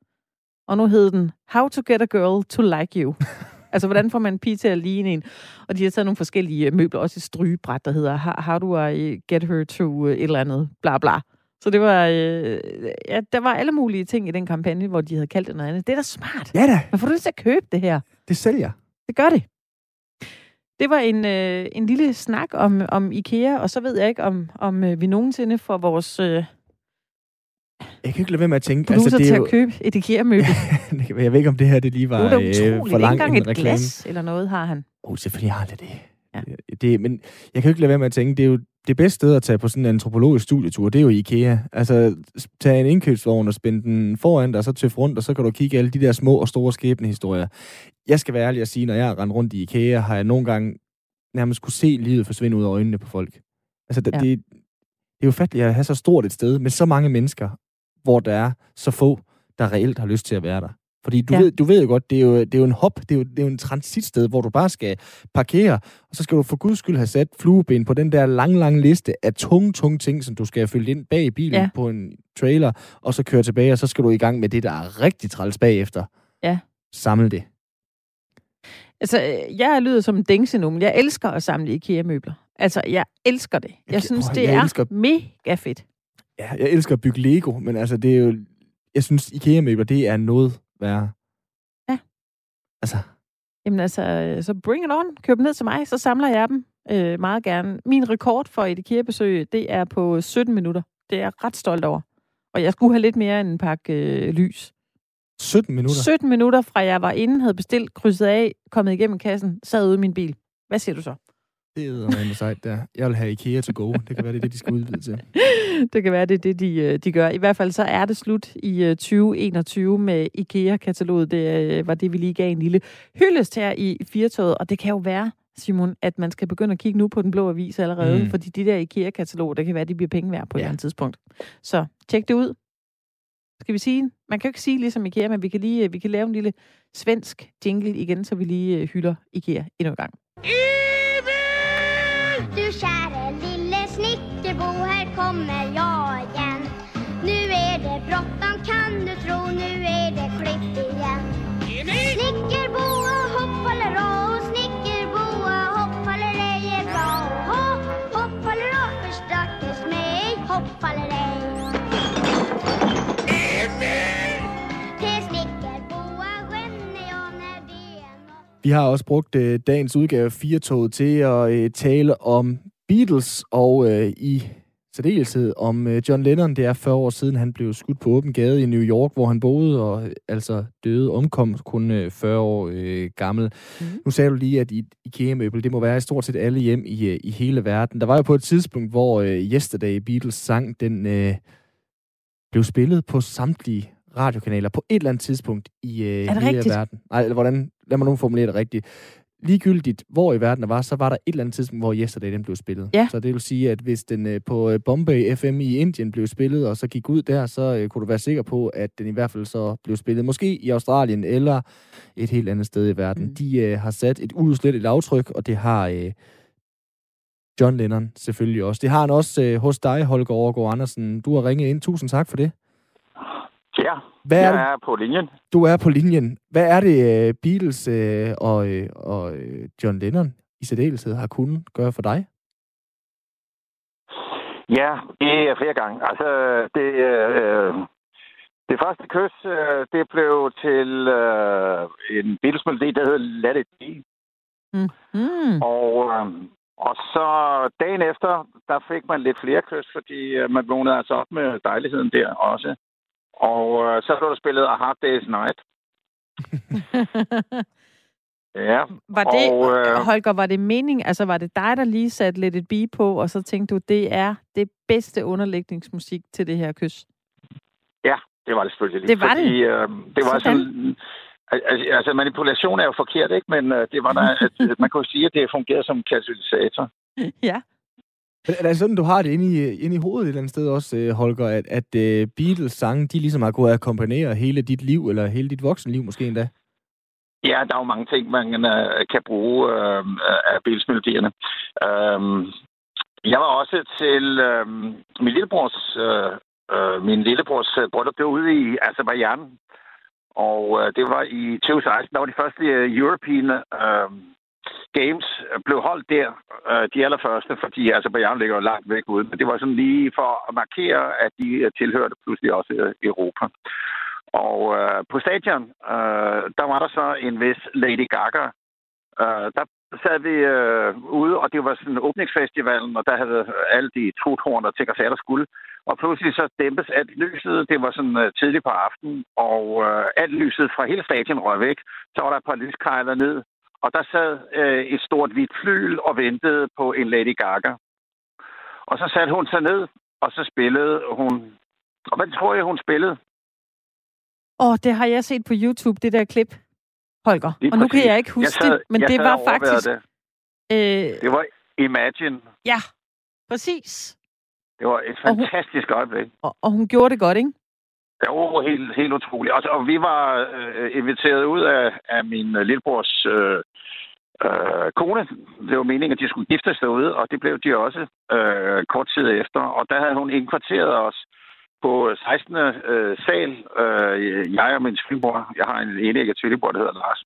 og nu hed den How to get a girl to like you. altså, hvordan får man en pige til at ligne en? Og de har taget nogle forskellige øh, møbler, også et strygebræt, der hedder How, do I get her to øh, et eller andet, bla bla. Så det var, øh, ja, der var alle mulige ting i den kampagne, hvor de havde kaldt det noget andet. Det er da smart. Ja da, Man får lyst til at købe det her. det sælger. Det gør det. Det var en, øh, en lille snak om, om IKEA, og så ved jeg ikke, om, om øh, vi nogensinde får vores øh, Jeg kan ikke lade være med at tænke... producer altså, det til er jo, at købe et IKEA-møbel. jeg ved ikke, om det her det lige var er det øh, utroligt. for Ikke lang engang en et reklame. glas eller noget har han. Oh, selvfølgelig har det det. Ja. det. Men jeg kan jo ikke lade være med at tænke, det er jo det bedste sted at tage på sådan en antropologisk studietur, det er jo IKEA. Altså, tag en indkøbsvogn og spænde den foran dig, og så tøf rundt, og så kan du kigge alle de der små og store skæbnehistorier. Jeg skal være ærlig at sige, når jeg har rendt rundt i IKEA, har jeg nogle gange nærmest kunne se livet forsvinde ud af øjnene på folk. Altså, ja. Ja. det, det er jo fattigt at have så stort et sted med så mange mennesker, hvor der er så få, der reelt har lyst til at være der. Fordi du, ja. Ved, du ved jo godt, det er jo, det er jo en hop, det er jo, det er jo en transitsted, hvor du bare skal parkere, og så skal du for guds skyld have sat flueben på den der lang, lang liste af tunge, tunge ting, som du skal have fyldt ind bag i bilen ja. På en trailer, og så køre tilbage, og så skal du i gang med det, der er rigtig træls bagefter. Ja. Samle det. Altså, øh, jeg lyder som en dingse nu, men jeg elsker at samle IKEA-møbler. Altså, jeg elsker det. Jeg Jeg- synes, det jeg er elsker- mega fedt. Ja, jeg elsker at bygge Lego, men altså, det er jo... Jeg synes, IKEA-møbler, det er noget værre. Ja. Altså, Jamen altså, øh, så bring it on. Køb dem ned til mig, så samler jeg dem øh, meget gerne. Min rekord for et IKEA-besøg, det er på 17 minutter. Det er jeg ret stolt over. Og jeg skulle have lidt mere end en pakke øh, lys. 17 minutter. 17 minutter fra jeg var inde, havde bestilt, krydset af, kommet igennem kassen, sad ude i min bil. Hvad siger du så? Det er man sejt der. Jeg vil have IKEA to go. Det kan være, det er det, de skal udvide til. det kan være, det er det, de, øh, de gør. I hvert fald så er det slut i 2021 øh, med IKEA-kataloget. Det øh, var det, vi lige gav en lille hyldest her i Firtoget. Og det kan jo være, Simon, at man skal begynde at kigge nu på den blå avis allerede, mm. fordi de der IKEA-kataloger, det kan være, at de bliver penge værd på ja. et eller andet tidspunkt. Så tjek det ud. Skal vi sige? Man kan jo ikke sige ligesom IKEA, men vi kan lige vi kan lave en lille svensk jingle igen, så vi lige hylder IKEA endnu en gang. Du käre lille snickerbo, här kommer jag igen. Nu är det bråttom Vi har også brugt øh, dagens udgave af Firtoget til at øh, tale om Beatles og øh, i særdeleshed om øh, John Lennon. Det er 40 år siden, han blev skudt på åben gade i New York, hvor han boede og øh, altså døde omkom kun øh, 40 år øh, gammel. Mm. Nu sagde du lige, at i IKEA-møbel, det må være i stort set alle hjem i, øh, i hele verden. Der var jo på et tidspunkt, hvor øh, Yesterday Beatles sang, den øh, blev spillet på samtlige radiokanaler på et eller andet tidspunkt i øh, hele rigtigt? verden. Nej, eller hvordan, lad mig nu formulere det rigtigt. Ligegyldigt, hvor i verden der var, så var der et eller andet tidspunkt, hvor Yesterday den blev spillet. Ja. Så det vil sige, at hvis den øh, på øh, Bombay FM i Indien blev spillet, og så gik ud der, så øh, kunne du være sikker på, at den i hvert fald så blev spillet. Måske i Australien eller et helt andet sted i verden. Mm. De øh, har sat et udslettet aftryk, og det har... Øh, John Lennon selvfølgelig også. Det har han også øh, hos dig, Holger Overgaard Andersen. Du har ringet ind. Tusind tak for det. Ja, Hvad er jeg er på linjen. Du er på linjen. Hvad er det, uh, Beatles uh, og, uh, og John Lennon i særdeleshed har kunnet gøre for dig? Ja, det er flere gange. Altså, det, uh, det første kys, det blev til uh, en Beatles-melodi, der hedder Let It Be. Mm. Og, uh, og så dagen efter, der fik man lidt flere kys, fordi man vågnede altså op med dejligheden der også. Og øh, så blev der spillet A Hard Day's Night. ja. Var det, og, øh, Holger, var det mening, altså var det dig, der lige satte lidt et bi på, og så tænkte du, det er det bedste underlægningsmusik til det her kys? Ja, det var det selvfølgelig. Det var fordi, det? Øh, det var sådan, sådan Altså, manipulation er jo forkert, ikke? Men uh, det var der, at, man kunne sige, at det fungerede som katalysator. ja. Er det sådan, du har det inde i, inde i hovedet et eller andet sted også, øh, Holger, at, at øh, uh, Beatles sange, de ligesom har kunnet akkompagnere hele dit liv, eller hele dit voksenliv måske endda? Ja, der er jo mange ting, man uh, kan bruge uh, af Beatles-melodierne. Uh, jeg var også til uh, min lillebrors, uh, min lillebrors øh, bryllup, det var ude i Azerbaijan. Og øh, det var i 2016, der var de første øh, European øh, Games blev holdt der, øh, de allerførste, fordi altså Bayern ligger jo langt væk ude, men det var sådan lige for at markere, at de øh, tilhørte pludselig også øh, Europa. Og øh, på stadion, øh, der var der så en vis Lady Gaga. Øh, der sad vi øh, ude, og det var sådan åbningsfestivalen, og der havde alle de truthorn og ting og sager, der skulle. Og pludselig så dæmpes alt lyset. Det var sådan øh, tidligt på aftenen, og øh, alt lyset fra hele stadion røg væk. Så var der et par lyskejler ned og der sad øh, et stort hvidt flyl og ventede på en Lady Gaga. Og så satte hun sig ned, og så spillede hun... Og hvad tror jeg, hun spillede? Åh, oh, det har jeg set på YouTube, det der klip, Holger. Lige og nu kan jeg ikke huske jeg sad, det, men det var faktisk... Det. Øh... det var Imagine. Ja, præcis. Det var et fantastisk og hun, øjeblik. Og, og hun gjorde det godt, ikke? Det var helt, helt utroligt. Og, og vi var øh, inviteret ud af, af min øh, lillebrors øh, øh, kone. Det var meningen, at de skulle giftes derude, og det blev de også øh, kort tid efter. Og der havde hun indkvarteret os på 16. Øh, sal. Øh, jeg og min tvillingbror. Jeg har en enægget tvillingbror, der hedder Lars.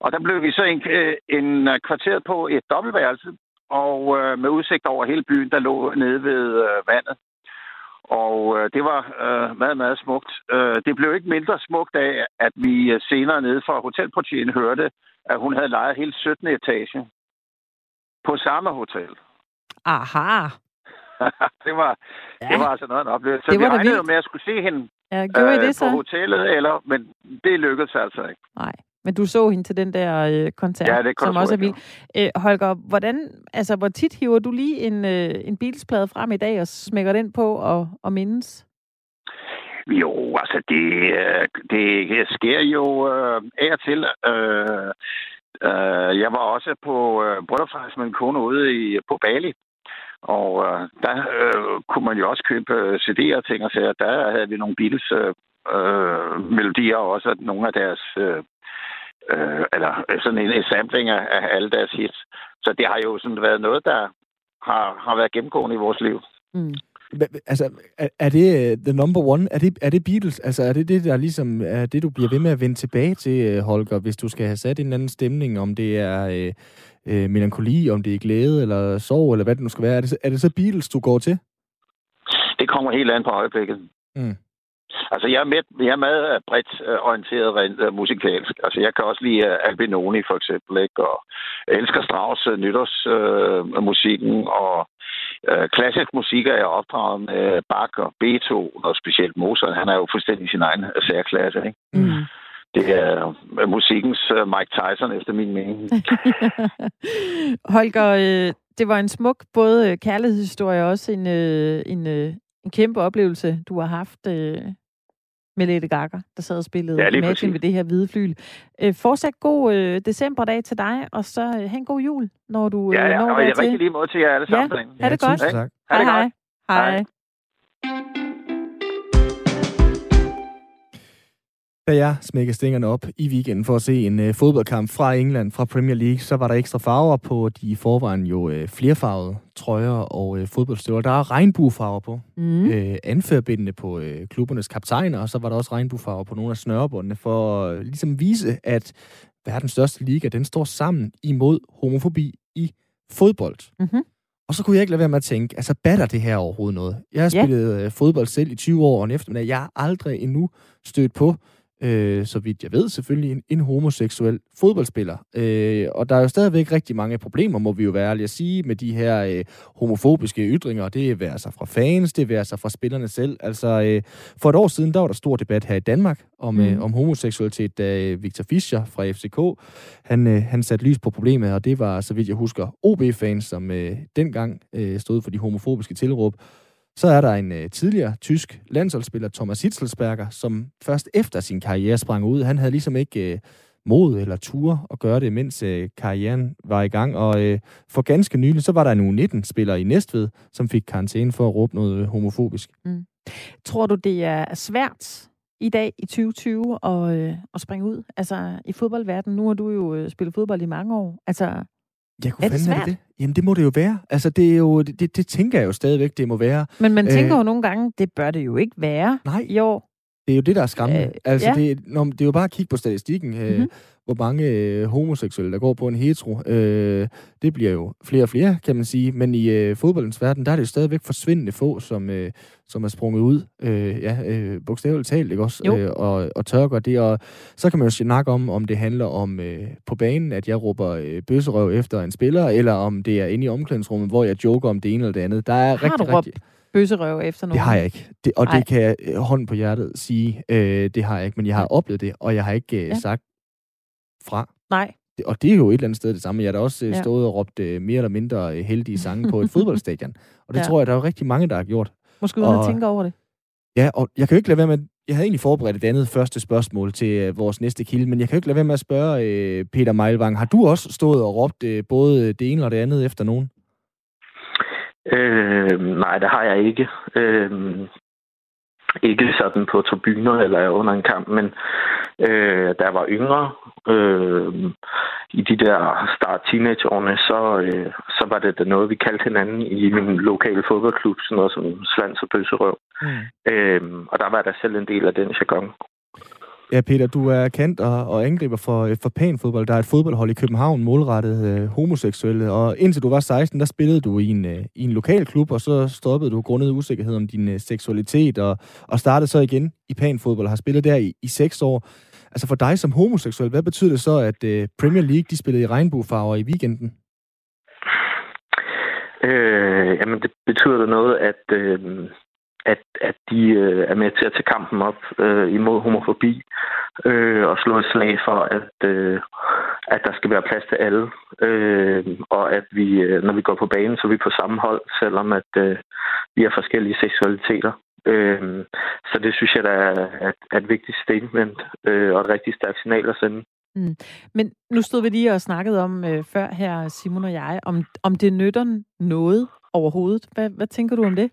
Og der blev vi så en, øh, en øh, kvarteret på et dobbeltværelse, og øh, med udsigt over hele byen, der lå nede ved øh, vandet. Og øh, det var øh, meget, meget smukt. Øh, det blev ikke mindre smukt af, at vi øh, senere nede fra hotelportieren hørte, at hun havde lejet hele 17. etage på samme hotel. Aha. det, var, ja. det var altså noget en oplevelse. Så det var vi regnede med at skulle se hende ja, øh, det så? på hotellet, eller, men det lykkedes altså ikke. Nej. Men du så hende til den der øh, koncert, Ja, det som også er vild. Øh, Holger, hvordan, altså, hvor tit hiver du lige en, øh, en Beatles-plade frem i dag og smækker den på og, og mindes? Jo, altså det, øh, det sker jo øh, af og til. Øh, øh, jeg var også på øh, bryllupsrejse med en kone ude i, på Bali. Og øh, der øh, kunne man jo også købe øh, CD'er og ting og sager. Der havde vi nogle Beatles øh, øh, melodier og også nogle af deres... Øh, øh, eller sådan en, en sampling af, af alle deres hits. Så det har jo sådan været noget, der har, har været gennemgående i vores liv. Mm. Altså, er, er det uh, the number one? Er det, er det Beatles? Altså, er det det, der ligesom er det, du bliver ved med at vende tilbage til, uh, Holger, hvis du skal have sat en eller anden stemning, om det er uh, uh, melankoli, om det er glæde eller sorg, eller hvad det nu skal være? Er det, så- er det så Beatles, du går til? Det kommer helt an på øjeblikket. Mm. Altså, jeg er, med, jeg er meget bredt øh, orienteret rent øh, musikalsk. Altså, jeg kan også lide øh, Albinoni, for eksempel, ikke? Og jeg elsker Strauss øh, nytårsmusikken, øh, musikken, og øh, klassisk musik er jeg opdraget med Bach og Beethoven, og specielt Mozart. Han er jo fuldstændig sin egen øh, særklasse, ikke? Mm. Det er øh, musikkens øh, Mike Tyson, efter min mening. Holger, øh, det var en smuk både øh, kærlighedshistorie og også en, øh, en, øh, en kæmpe oplevelse, du har haft øh, med Lette Gaga, der sad og spillede Ja, Imagine ved det her hvide flyl. Øh, fortsat god øh, decemberdag til dig, og så øh, have en god jul, når du Ja, øh, ja, når og jeg rigtig lige måde til jer alle Ja. sammen. Ha' det godt. tusind tak. Hej, godt. hej. Hej. Da jeg smækkede stængerne op i weekenden for at se en øh, fodboldkamp fra England, fra Premier League, så var der ekstra farver på de i forvejen jo øh, flerfarvede trøjer og øh, fodboldstøvler. Der er regnbuefarver på. Mm. øh, anførbindene på øh, klubbernes kaptajner, og så var der også regnbuefarver på nogle af snørebåndene, for at øh, ligesom vise, at verdens største liga, den står sammen imod homofobi i fodbold. Mhm. Og så kunne jeg ikke lade være med at tænke, altså batter det her overhovedet noget? Jeg har spillet øh, fodbold selv i 20 år, og en eftermiddag, jeg har aldrig endnu stødt på, øh, så vidt jeg ved selvfølgelig, en, en homoseksuel fodboldspiller. Øh, og der er jo stadigvæk rigtig mange problemer, må vi jo være ærlige at sige, med de her øh, homofobiske ytringer. Det er sig fra fans, det er sig fra spillerne selv. Altså, øh, for et år siden, der var der stor debat her i Danmark om, mm. Mhm. øh, om homoseksualitet, da øh, Victor Fischer fra FCK, han, øh, han satte lys på problemet, og det var, så vidt jeg husker, OB-fans, som øh, dengang øh, stod for de homofobiske tilråb. Så er der en øh, tidligere tysk landsholdsspiller, Thomas Hitzelsberger, som først efter sin karriere sprang ud. Han havde ligesom ikke øh, mod eller tur at gøre det, mens øh, karrieren var i gang. Og øh, for ganske nylig, så var der en U19-spiller i Næstved, som fik karantæne for at råbe noget øh, homofobisk. Mm. Tror du, det er svært i dag i 2020 at, øh, at springe ud? Altså i fodboldverdenen, nu har du jo øh, spillet fodbold i mange år. Altså, jeg kunne Er det svært? det? Jamen, det må det jo være. Altså, det, er jo, det, det, det tænker jeg jo stadigvæk, det må være. men man Øh. tænker jo nogle gange, det bør det jo ikke være Nej, i år. det er jo det, der er skræmmende. Øh, altså, ja. det, når, det er jo bare at kigge på statistikken. Øh, Mhm. mm-hmm. Hvor mange øh, homoseksuelle, der går på en hetero. Øh, det bliver jo flere og flere, kan man sige. Men i øh, fodboldens verden, der er det jo stadigvæk forsvindende få, som, øh, som er sprunget ud. Øh, ja, øh, bogstaveligt talt, ikke også? Jo. Øh, og, og tørker det. Og så kan man jo snakke om, om det handler om øh, på banen, at jeg råber øh, bøsserøv efter en spiller, eller om det er inde i omklædningsrummet, hvor jeg joker om det ene eller det andet. Der er Har rigtig, du råbt rigtig... Bøsserøv efter nogen? Det har jeg ikke. Det, og Nej. det kan jeg øh, hånden på hjertet sige, øh, det har jeg ikke. Men jeg har oplevet det, og jeg har ikke øh, Ja. sagt fra. Nej. Og det er jo et eller andet sted det samme. Jeg har da også øh, Ja. stået og råbt øh, mere eller mindre øh, heldige sange på et fodboldstadion. Og det Ja. tror jeg, der er jo rigtig mange, der har gjort. Måske uden at Og- tænke over det. Ja, og jeg kan jo ikke lade være med... Jeg havde egentlig forberedt et andet første spørgsmål til øh, vores næste kilde, men jeg kan jo ikke lade være med at spørge øh, Peter Meilvang. Har du også stået og råbt øh, både det ene og det andet efter nogen? Øh, nej, det har jeg ikke. Øh, ikke sådan på tribuner eller under en kamp, men øh, da jeg var yngre, øh, i de der start teenageårene, så, øh, så var det da noget, vi kaldte hinanden i min lokale fodboldklub, sådan noget som Slans og Bøsserøv. Mm. Øh, og der var der selv en del af den jargon. Ja, Peter, du er kendt og, og angriber for, øh, for for panfodbold. Der er et fodboldhold i København målrettet øh, homoseksuelle, og indtil du var 16, der spillede du i en, øh, i en lokal klub, og så stoppede du grundet usikkerhed om din øh, seksualitet, og, og startede så igen i panfodbold og har spillet der i, i seks år. Altså for dig som homoseksuel, hvad betyder det så, at øh, Premier League de spillede i regnbuefarver i weekenden? Øh, jamen, det betyder da noget, at, øh, at, at de øh, er med til at tage kampen op øh, imod homofobi øh, og slå et slag for, at, øh, at der skal være plads til alle, øh, og at vi, øh, når vi går på banen, så er vi på samme hold, selvom at øh, vi har forskellige seksualiteter. Øh, så det synes jeg, der er, er, er et vigtigt statement øh, og et rigtig stærkt signal at sende. Mm. Men nu stod vi lige og snakkede om øh, før her, Simon og jeg, om, om det nytter noget overhovedet. Hvad, hvad tænker du om det?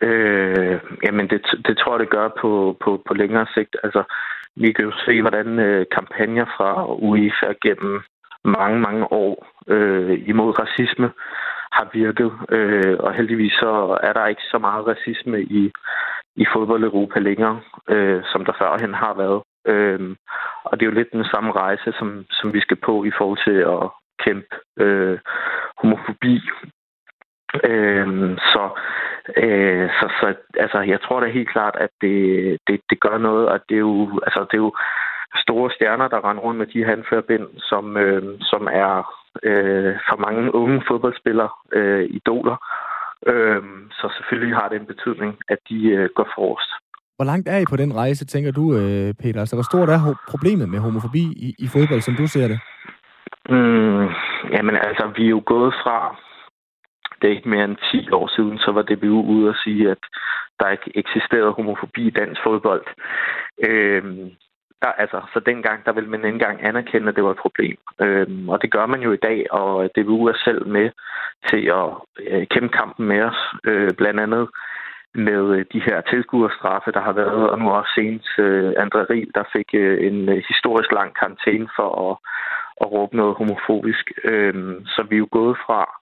Øh, jamen, det, det tror jeg, det gør på, på, på længere sigt. Altså, vi kan jo se, hvordan øh, kampagner fra UEFA gennem mange, mange år øh, imod racisme har virket. Øh, og heldigvis så er der ikke så meget racisme i, i fodbold Europa længere, øh, som der førhen har været. Øh, og det er jo lidt den samme rejse, som, som vi skal på i forhold til at kæmpe øh, homofobi. Øh, så, øh, så, så altså, jeg tror da helt klart, at det, det, det gør noget, og det er jo, altså, det er jo store stjerner, der render rundt med de handførbind, som, øh, som er øh, for mange unge fodboldspillere øh, idoler. Øh, så selvfølgelig har det en betydning, at de øh, går forrest. Hvor langt er I på den rejse, tænker du, øh, Peter? Altså, hvor stort er problemet med homofobi i, i fodbold, som du ser det? Mm, jamen altså, vi er jo gået fra, det er ikke mere end 10 år siden, så var DBU ude og sige, at der ikke eksisterede homofobi i dansk fodbold. Øhm, der, altså, så dengang, der ville man ikke engang anerkende, at det var et problem. Øhm, og det gør man jo i dag, og DBU er selv med til at øh, kæmpe kampen med os. Øh, blandt andet med øh, de her tilskuerstraffe, der har været, og nu også senest øh, André Riel, der fik øh, en øh, historisk lang karantæne for at, at råbe noget homofobisk. Øh, så vi er jo gået fra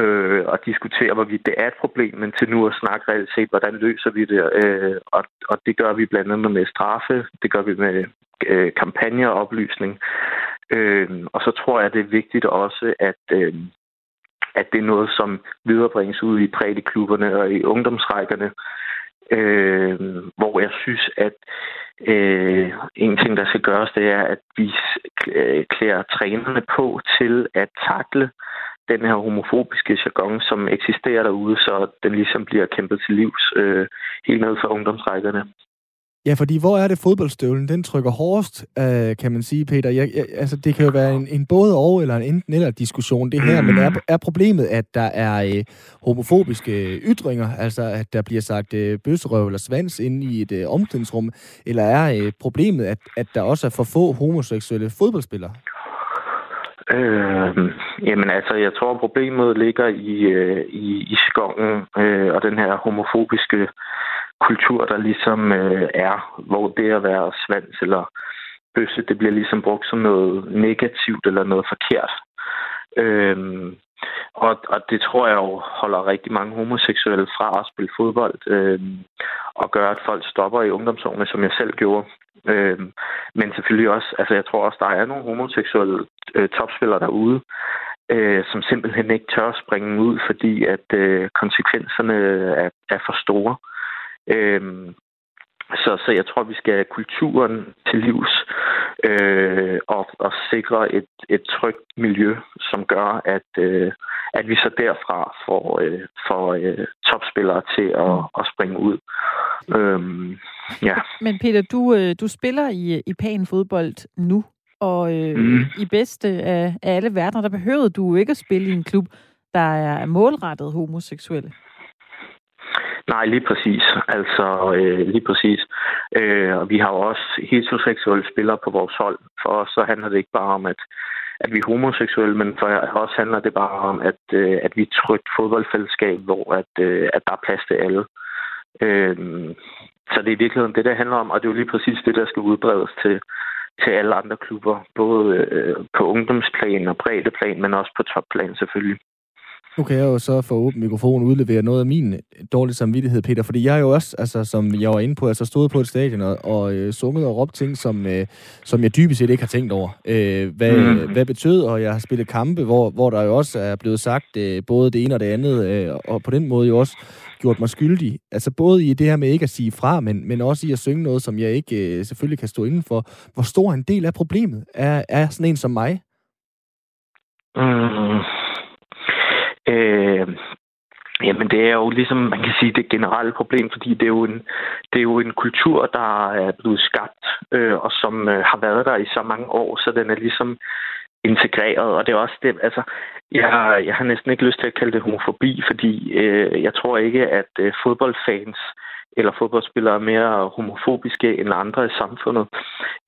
øh, at diskutere, hvorvidt det er et problem, men til nu at snakke reelt set, hvordan løser vi det. Øh, og, og det gør vi blandt andet med straffe, det gør vi med øh, kampagner og oplysning. Øh, og så tror jeg, det er vigtigt også, at øh, at det er noget, som viderebringes ud i prædiklubberne og i ungdomsrækkerne, øh, hvor jeg synes, at øh, en ting, der skal gøres, det er, at vi øh, klæder trænerne på til at takle den her homofobiske jargon, som eksisterer derude, så den ligesom bliver kæmpet til livs øh, helt ned fra ungdomsrækkerne. Ja, fordi hvor er det fodboldstøvlen, den trykker hårdest, øh, kan man sige, Peter. Jeg, jeg, altså, det kan jo være en, en både og eller en enten eller diskussion, det her, mm. men er, er problemet, at der er øh, homofobiske øh, ytringer, altså at der bliver sagt øh, bøsserøv eller svans inde i et øh, omklædningsrum, eller er øh, problemet, at, at der også er for få homoseksuelle fodboldspillere? Øh, jamen altså, jeg tror, problemet ligger i, øh, i, i skoven øh, og den her homofobiske kultur, der ligesom øh, er, hvor det at være svans eller bøsse, det bliver ligesom brugt som noget negativt eller noget forkert. Øh, og, og det tror jeg jo holder rigtig mange homoseksuelle fra at spille fodbold, øh, og gør, at folk stopper i ungdomsårene, som jeg selv gjorde. Øh, men selvfølgelig også, altså jeg tror også, der er nogle homoseksuelle øh, topspillere derude, øh, som simpelthen ikke tør springe ud, fordi at øh, konsekvenserne er, er for store. Øh, så, så jeg tror, vi skal have kulturen til livs øh, og, og sikre et, et trygt miljø, som gør, at, øh, at vi så derfra får, øh, får øh, topspillere til at, at springe ud. Øhm, ja. Men Peter, du, øh, du spiller i, i Pan fodbold nu, og øh, mm. i bedste af, af alle verdener, der behøvede du ikke at spille i en klub, der er målrettet homoseksuelle. Nej, lige præcis. Altså, øh, lige præcis. Øh, og vi har jo også heteroseksuelle spillere på vores hold. For os så handler det ikke bare om, at, at vi er homoseksuelle, men for os handler det bare om, at, øh, at vi er et trygt fodboldfællesskab, hvor at, øh, at der er plads til alle. Øh, så det er i virkeligheden det, der handler om, og det er jo lige præcis det, der skal udbredes til, til alle andre klubber, både øh, på ungdomsplan og breddeplan, men også på topplan selvfølgelig. Nu kan jeg jo så for åben mikrofon udlevere noget af min dårlige samvittighed, Peter, fordi jeg er jo også, altså, som jeg var inde på, altså stået på et stadion og, og øh, sunget og råbt ting, som, øh, som jeg dybest set ikke har tænkt over. Øh, hvad, mm. hvad betød, og jeg har spillet kampe, hvor, hvor der jo også er blevet sagt øh, både det ene og det andet, øh, og på den måde jo også gjort mig skyldig. Altså både i det her med ikke at sige fra, men, men også i at synge noget, som jeg ikke øh, selvfølgelig kan stå inden for. Hvor stor en del af problemet er, er sådan en som mig? Mm. Øh, Jamen, det er jo ligesom, man kan sige, det generelle problem, fordi det er jo en, det er jo en kultur, der er blevet skabt, øh, og som øh, har været der i så mange år, så den er ligesom integreret, og det er også det, altså, jeg, jeg har næsten ikke lyst til at kalde det homofobi, fordi øh, jeg tror ikke, at øh, fodboldfans eller fodboldspillere er mere homofobiske end andre i samfundet.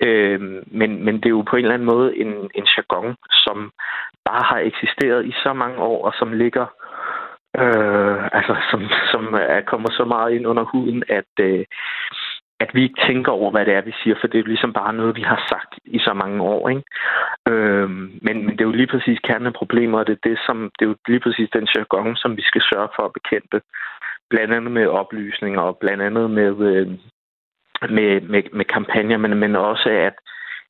Øh, men, men det er jo på en eller anden måde en, en jargon, som bare har eksisteret i så mange år, og som ligger øh, altså som, som er, kommer så meget ind under huden, at, øh, at vi ikke tænker over, hvad det er, vi siger, for det er jo ligesom bare noget, vi har sagt i så mange år. Ikke? Øh, men, men det er jo lige præcis kernen af problemer, og det er, det, som, det er jo lige præcis den jargon, som vi skal sørge for at bekæmpe. Blandt andet med oplysninger, og blandt andet med, øh, med, med, med kampagner, men, men også at,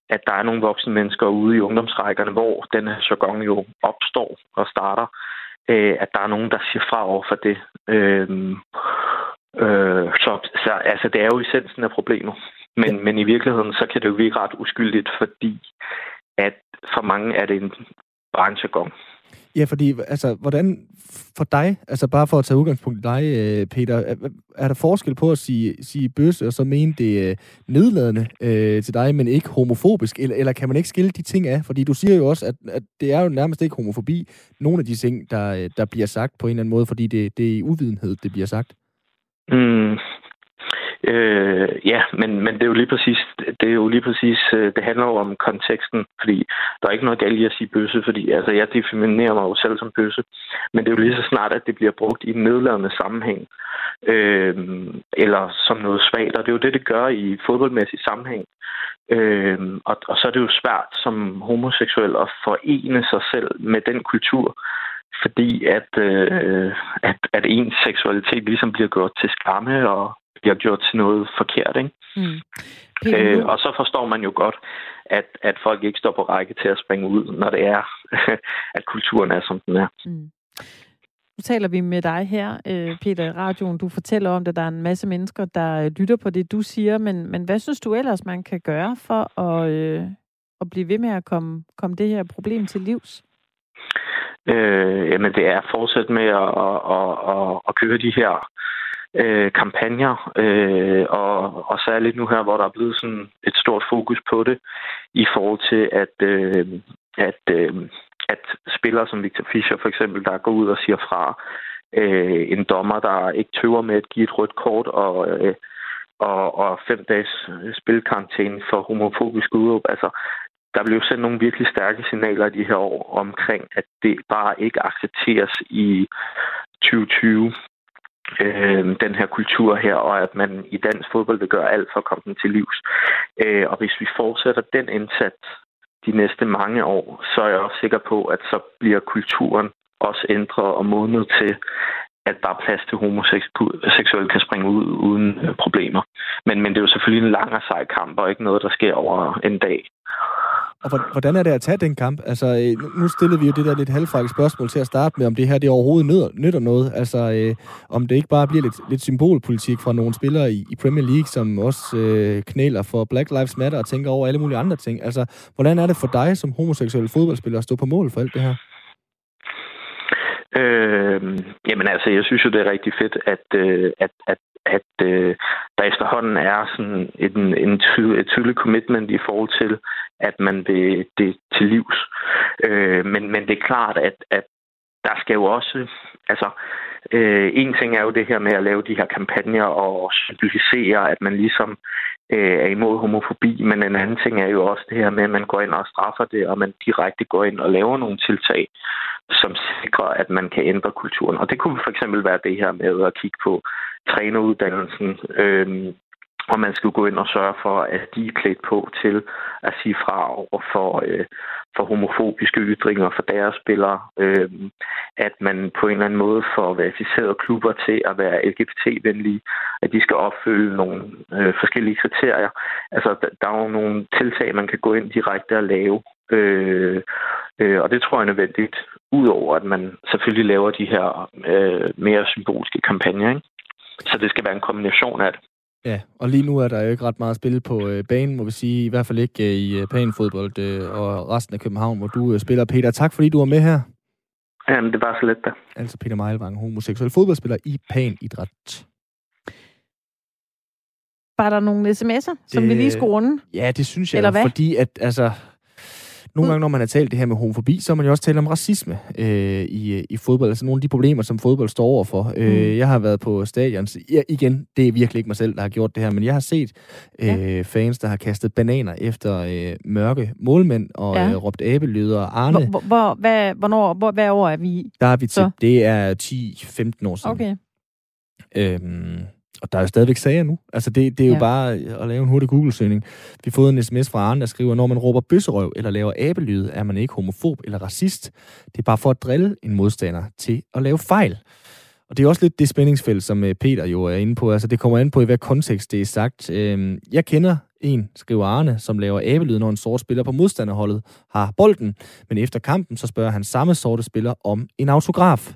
at der er nogle voksne mennesker ude i ungdomsrækkerne, hvor den her jargon jo opstår og starter, øh, at der er nogen, der siger fra over for det. Øh, øh, så, så altså, det er jo essensen af problemet. Men, ja. men i virkeligheden, så kan det jo virke ret uskyldigt, fordi at for mange er det en branchegong. Ja, fordi altså, hvordan for dig, altså bare for at tage udgangspunkt i dig, øh, Peter, er, er der forskel på at sige, sige bøsse og så mene det øh, nedladende øh, til dig, men ikke homofobisk? Eller, eller kan man ikke skille de ting af? Fordi du siger jo også, at, at det er jo nærmest ikke homofobi, nogle af de ting, der, øh, der bliver sagt på en eller anden måde, fordi det, det er i uvidenhed, det bliver sagt. Mm, Øh, ja, men, men det er jo lige præcis, det er jo lige præcis, øh, det handler jo om konteksten, fordi der er ikke noget galt i at sige bøsse, fordi altså, jeg definerer mig jo selv som bøsse, men det er jo lige så snart, at det bliver brugt i en nedladende sammenhæng, øh, eller som noget svagt, og det er jo det, det gør i fodboldmæssig sammenhæng. Øh, og, og så er det jo svært som homoseksuel at forene sig selv med den kultur, fordi at, øh, at, at ens seksualitet ligesom bliver gjort til skamme og bliver gjort til noget forkert. Ikke? Mm. Øh, og så forstår man jo godt, at, at folk ikke står på række til at springe ud, når det er, at kulturen er, som den er. Mm. Nu taler vi med dig her, øh, Peter, i radioen. Du fortæller om, at der er en masse mennesker, der øh, lytter på det, du siger. Men, men hvad synes du ellers, man kan gøre for at, øh, at blive ved med at komme, komme det her problem til livs? Øh, jamen, det er at fortsætte med at, at, at, at køre de her øh, kampagner, øh, og, og særligt nu her, hvor der er blevet sådan et stort fokus på det, i forhold til, at, øh, at, øh, at spillere som Victor Fischer for eksempel, der går ud og siger fra, øh, en dommer, der ikke tøver med at give et rødt kort, og, øh, og, og fem dages spilkarantæne for homofobisk udråb. Altså, der blev sendt nogle virkelig stærke signaler i de her år omkring, at det bare ikke accepteres i 2020 øh, den her kultur her, og at man i dansk fodbold vil gøre alt for at komme den til livs. Øh, og hvis vi fortsætter den indsats de næste mange år, så er jeg også sikker på, at så bliver kulturen også ændret og modnet til, at der er plads til homoseksuelle kan springe ud uden problemer. Men, men det er jo selvfølgelig en lang og sej kamp, og ikke noget, der sker over en dag. Og hvordan er det at tage den kamp? Altså, øh, nu stillede vi jo det der lidt halvfrække spørgsmål til at starte med, om det her det overhovedet nytter, nytter noget. Altså, øh, om det ikke bare bliver lidt, lidt symbolpolitik fra nogle spillere i, i Premier League, som også øh, knæler for Black Lives Matter og tænker over alle mulige andre ting. Altså, hvordan er det for dig som homoseksuel fodboldspiller at stå på mål for alt det her? Øh, jamen altså, jeg synes jo, det er rigtig fedt, at, øh, at, at at øh, der efterhånden er sådan en, en tydelig, et tydelig commitment i forhold til, at man vil det til livs. Øh, men, men det er klart, at, at der skal jo også, altså, øh, en ting er jo det her med at lave de her kampagner og symbolisere, at man ligesom øh, er imod homofobi, men en anden ting er jo også det her med, at man går ind og straffer det, og man direkte går ind og laver nogle tiltag, som sikrer, at man kan ændre kulturen. Og det kunne for eksempel være det her med at kigge på træneruddannelsen, øh, og man skal gå ind og sørge for, at de er klædt på til at sige fra over for, øh, for homofobiske ytringer for deres spillere. Øh, at man på en eller anden måde får verificeret klubber til at være LGBT-venlige. At de skal opfylde nogle øh, forskellige kriterier. Altså, der er jo nogle tiltag, man kan gå ind direkte og lave. Øh, øh, og det tror jeg er nødvendigt, udover at man selvfølgelig laver de her øh, mere symbolske kampagner. Ikke? Så det skal være en kombination af det. Ja, og lige nu er der jo ikke ret meget spil på øh, banen, må vi sige. I hvert fald ikke øh, i øh, panfodbold øh, og resten af København, hvor du øh, spiller. Peter, tak fordi du var med her. Jamen, det var så let da. Altså Peter Meilvang, homoseksuel fodboldspiller i Panidræt. Var der nogle sms'er, som Det- vi lige skulle runde? Ja, det synes jeg Eller hvad? fordi at, altså, nogle gange, når man har talt det her med homofobi, så har man jo også talt om racisme øh, i, i fodbold. Altså nogle af de problemer, som fodbold står overfor. Mm. Øh, jeg har været på stadions. Ja, igen, det er virkelig ikke mig selv, der har gjort det her, men jeg har set øh, ja. fans, der har kastet bananer efter øh, mørke målmænd og Ja. øh, råbt abelyder. Arne, Hvor, hvor, hvad, hvornår, hvor, hvad år er vi i? der er vi til. Så? Det er 10-15 år siden. Okay. Øhm, og der er jo stadigvæk sager nu. Altså, det, det er jo Ja. bare at lave en hurtig Google-søgning. Vi har fået en sms fra Arne, der skriver, når man råber bøsserøv eller laver abelyde, er man ikke homofob eller racist. Det er bare for at drille en modstander til at lave fejl. Og det er også lidt det spændingsfelt, som øh, Peter jo er inde på. Altså, det kommer an på, i hvad kontekst det er sagt. Øhm, jeg kender en, skriver Arne, som laver abelyd, når en sort spiller på modstanderholdet har bolden. Men efter kampen, så spørger han samme sorte spiller om en autograf.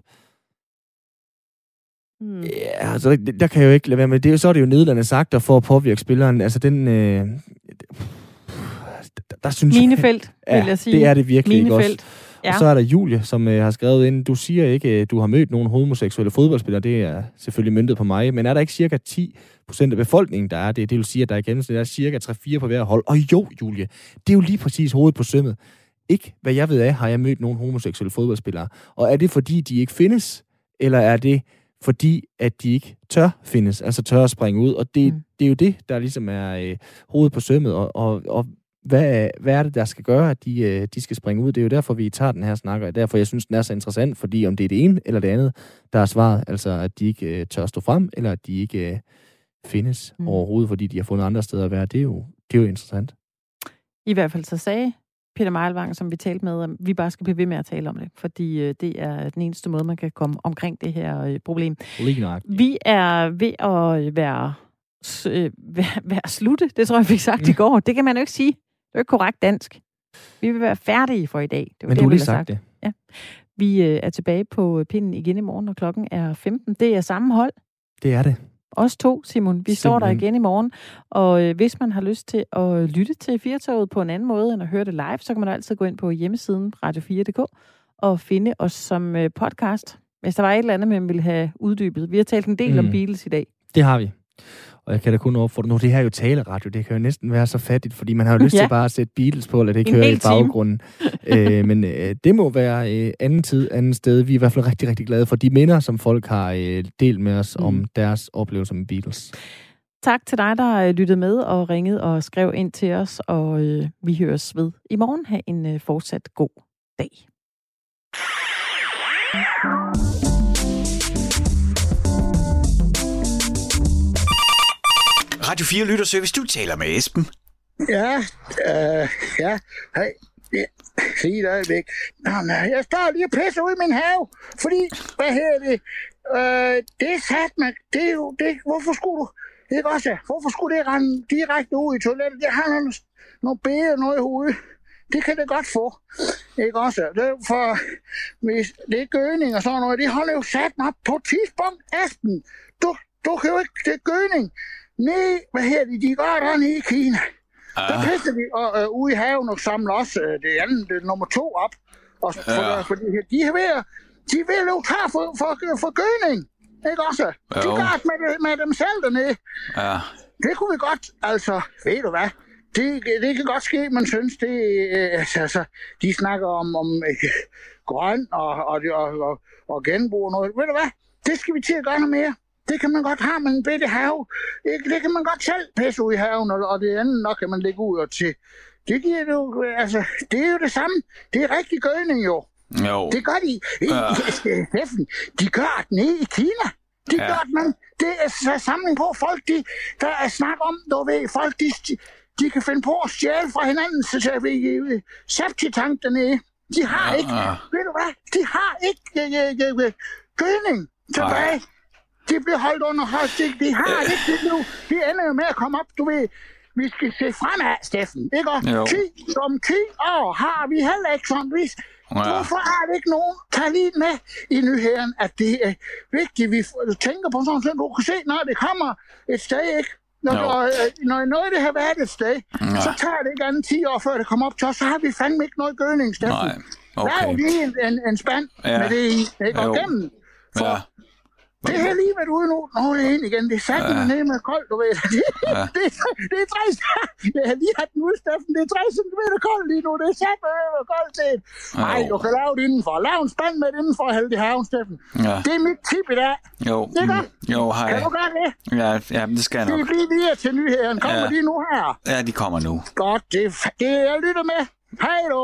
Hmm. Ja, altså, der, der kan jeg jo ikke lade være med. Det er jo, så er det jo nedladende sagt, for at påvirke spilleren. Altså, den... Øh, der, der synes Minefelt, jeg, vil jeg sige. det er det virkelig ikke også. Minefelt. Ja. Og så er der Julie, som øh, har skrevet ind, du siger ikke, øh, du har mødt nogle homoseksuelle fodboldspillere, det er selvfølgelig myndet på mig, men er der ikke cirka 10 procent af befolkningen, der er det? Det vil sige, at der i gennemsnit er cirka 3-4 på hver hold. Og jo, Julie, det er jo lige præcis hovedet på sømmet. Ikke, hvad jeg ved af, har jeg mødt nogle homoseksuelle fodboldspillere. Og er det fordi, de ikke findes, eller er det fordi, at de ikke tør findes, altså tør at springe ud? Og det, Mm. det er jo det, der ligesom er øh, hovedet på sømmet, og, og, og hvad, hvad er det, der skal gøre, at de, øh, de skal springe ud? Det er jo derfor, vi tager den her snak, og derfor jeg synes, den er så interessant, fordi om det er det ene eller det andet, der er svaret, altså at de ikke øh, tør stå frem, eller at de ikke øh, findes mm. overhovedet, fordi de har fundet andre steder at være, det er jo, det er jo interessant. I hvert fald så sagde Peter Meilvang, som vi talte med, vi bare skal blive ved med at tale om det, fordi øh, det er den eneste måde, man kan komme omkring det her øh, problem. Lige. Vi er ved at være, øh, være, være slutte. Det tror jeg, vi fik sagt i går. Det kan man jo ikke sige. Det er jo ikke korrekt dansk. Vi vil være færdige for i dag. Det var Men det, du har lige have sagt det. Vi øh, er tilbage på pinden igen i morgen, og klokken er 15. Det er samme hold. Det er det. Os to, Simon. Vi står der Simpelthen. igen i morgen. Og øh, hvis man har lyst til at lytte til Firtoget på en anden måde end at høre det live, så kan man altid gå ind på hjemmesiden radio4.dk og finde os som øh, podcast. Hvis der var et eller andet, man ville have uddybet. Vi har talt en del mm. om. Beatles i dag. Det har vi. Og jeg kan da kun opfordre, nu det her er jo taleradio, det kan jo næsten være så fattigt, fordi man har jo lyst Ja. til bare at sætte Beatles på, eller det kører i baggrunden. øh, men øh, det må være øh, anden tid, anden sted. Vi er i hvert fald rigtig, rigtig glade for de minder, som folk har øh, delt med os mm. Mm. om deres oplevelser med Beatles. Tak til dig, der øh, lyttede med og ringede og skrev ind til os, og øh, vi høres ved i morgen. Ha' en øh, fortsat god dag. Radio 4 Lytterservice, du taler med Esben. Ja, øh, ja, hej. Ja, lige et øjeblik. Nå, nej, jeg står lige og pisser ud i min have, fordi, hvad hedder det? Øh, det er sat man. det er jo, det, hvorfor skulle du, ikke også, hvorfor skulle det rende direkte ud i toilettet? Jeg har nogle, nogle bede noget i hovedet. Det kan det godt få. Ikke også? Det er for, hvis det er gøning og sådan noget, det holder jo sat mig op på et tidspunkt, Aspen. Du, du kan jo ikke, det er gøning. Nej, hvad her det, de gør der nede i Kina. Der pisser de og, øh, ude i haven og samler også øh, det andet, det er nummer to op. Og for, Ja. ja. fordi de er ved at, de er ved at løbe tør for, for, for gøning. Ikke også? De Jo. gør det med, med dem selv dernede. Ja. Det kunne vi godt, altså, ved du hvad? Det, det kan godt ske, man synes, det, øh, altså, altså, de snakker om, om øh, grøn og, og, og, og, og genbrug og noget. Ved du hvad? Det skal vi til at gøre noget mere. Det kan man godt have med en bitte have. Det, det kan man godt selv pisse ud i haven, og, og det andet nok kan man lægge ud og til. Det giver det jo, altså, det er jo det samme. Det er rigtig gødning jo. Jo. Det gør de. Ja. Steffen, de gør det nede i Kina. De Ja. ja. gør det, man. Det er så samling på folk, de, der er snak om, du ved, folk, de, de kan finde på at stjæle fra hinanden, så vi øh, septitank dernede. De har Ja, ikke, ja. ved du hvad, de har ikke øh, øh, øh, gødning tilbage. De bliver holdt under hold. De, har det ikke det nu. De ender jo med at komme op, du ved. Vi skal se fremad, Steffen. Ikke? Og Jo. 10 som 10 år har vi heller ikke sådan vis. Ja. Hvorfor er det ikke nogen, der lige med i nyheden, at det er vigtigt, vi tænker på sådan noget, du kan se, når det kommer et sted, ikke? Når, Jo. når, øh, når noget det har været et sted, Ja. så tager det ikke andet 10 år, før det kommer op til os, så har vi fandme ikke noget gødning, Steffen. Nej. Okay. Lav lige en, en, en spand Ja. med det i. Ikke? Og Jo. gennem. For Ja. Det har lige været ude nu. Nå, det er ind igen. Det er sat ja. ned med koldt, du ved. Det, Ja. det, det, er tre Jeg har lige haft den ud, Steffen. Det er 3 cm koldt lige nu. Det er sat med koldt til. Nej, du kan lave det indenfor. Lav en spand med det indenfor, Helde i haven, Steffen. Ja. Det er mit tip i dag. Jo, Det er jo, hej. Kan du gøre det? Ja, ja, det skal jeg Det nok. bliver lige til nyheden. Kommer Ja. de nu her? Ja, de kommer nu. Godt, det, er det er jeg lytter med. Hej du.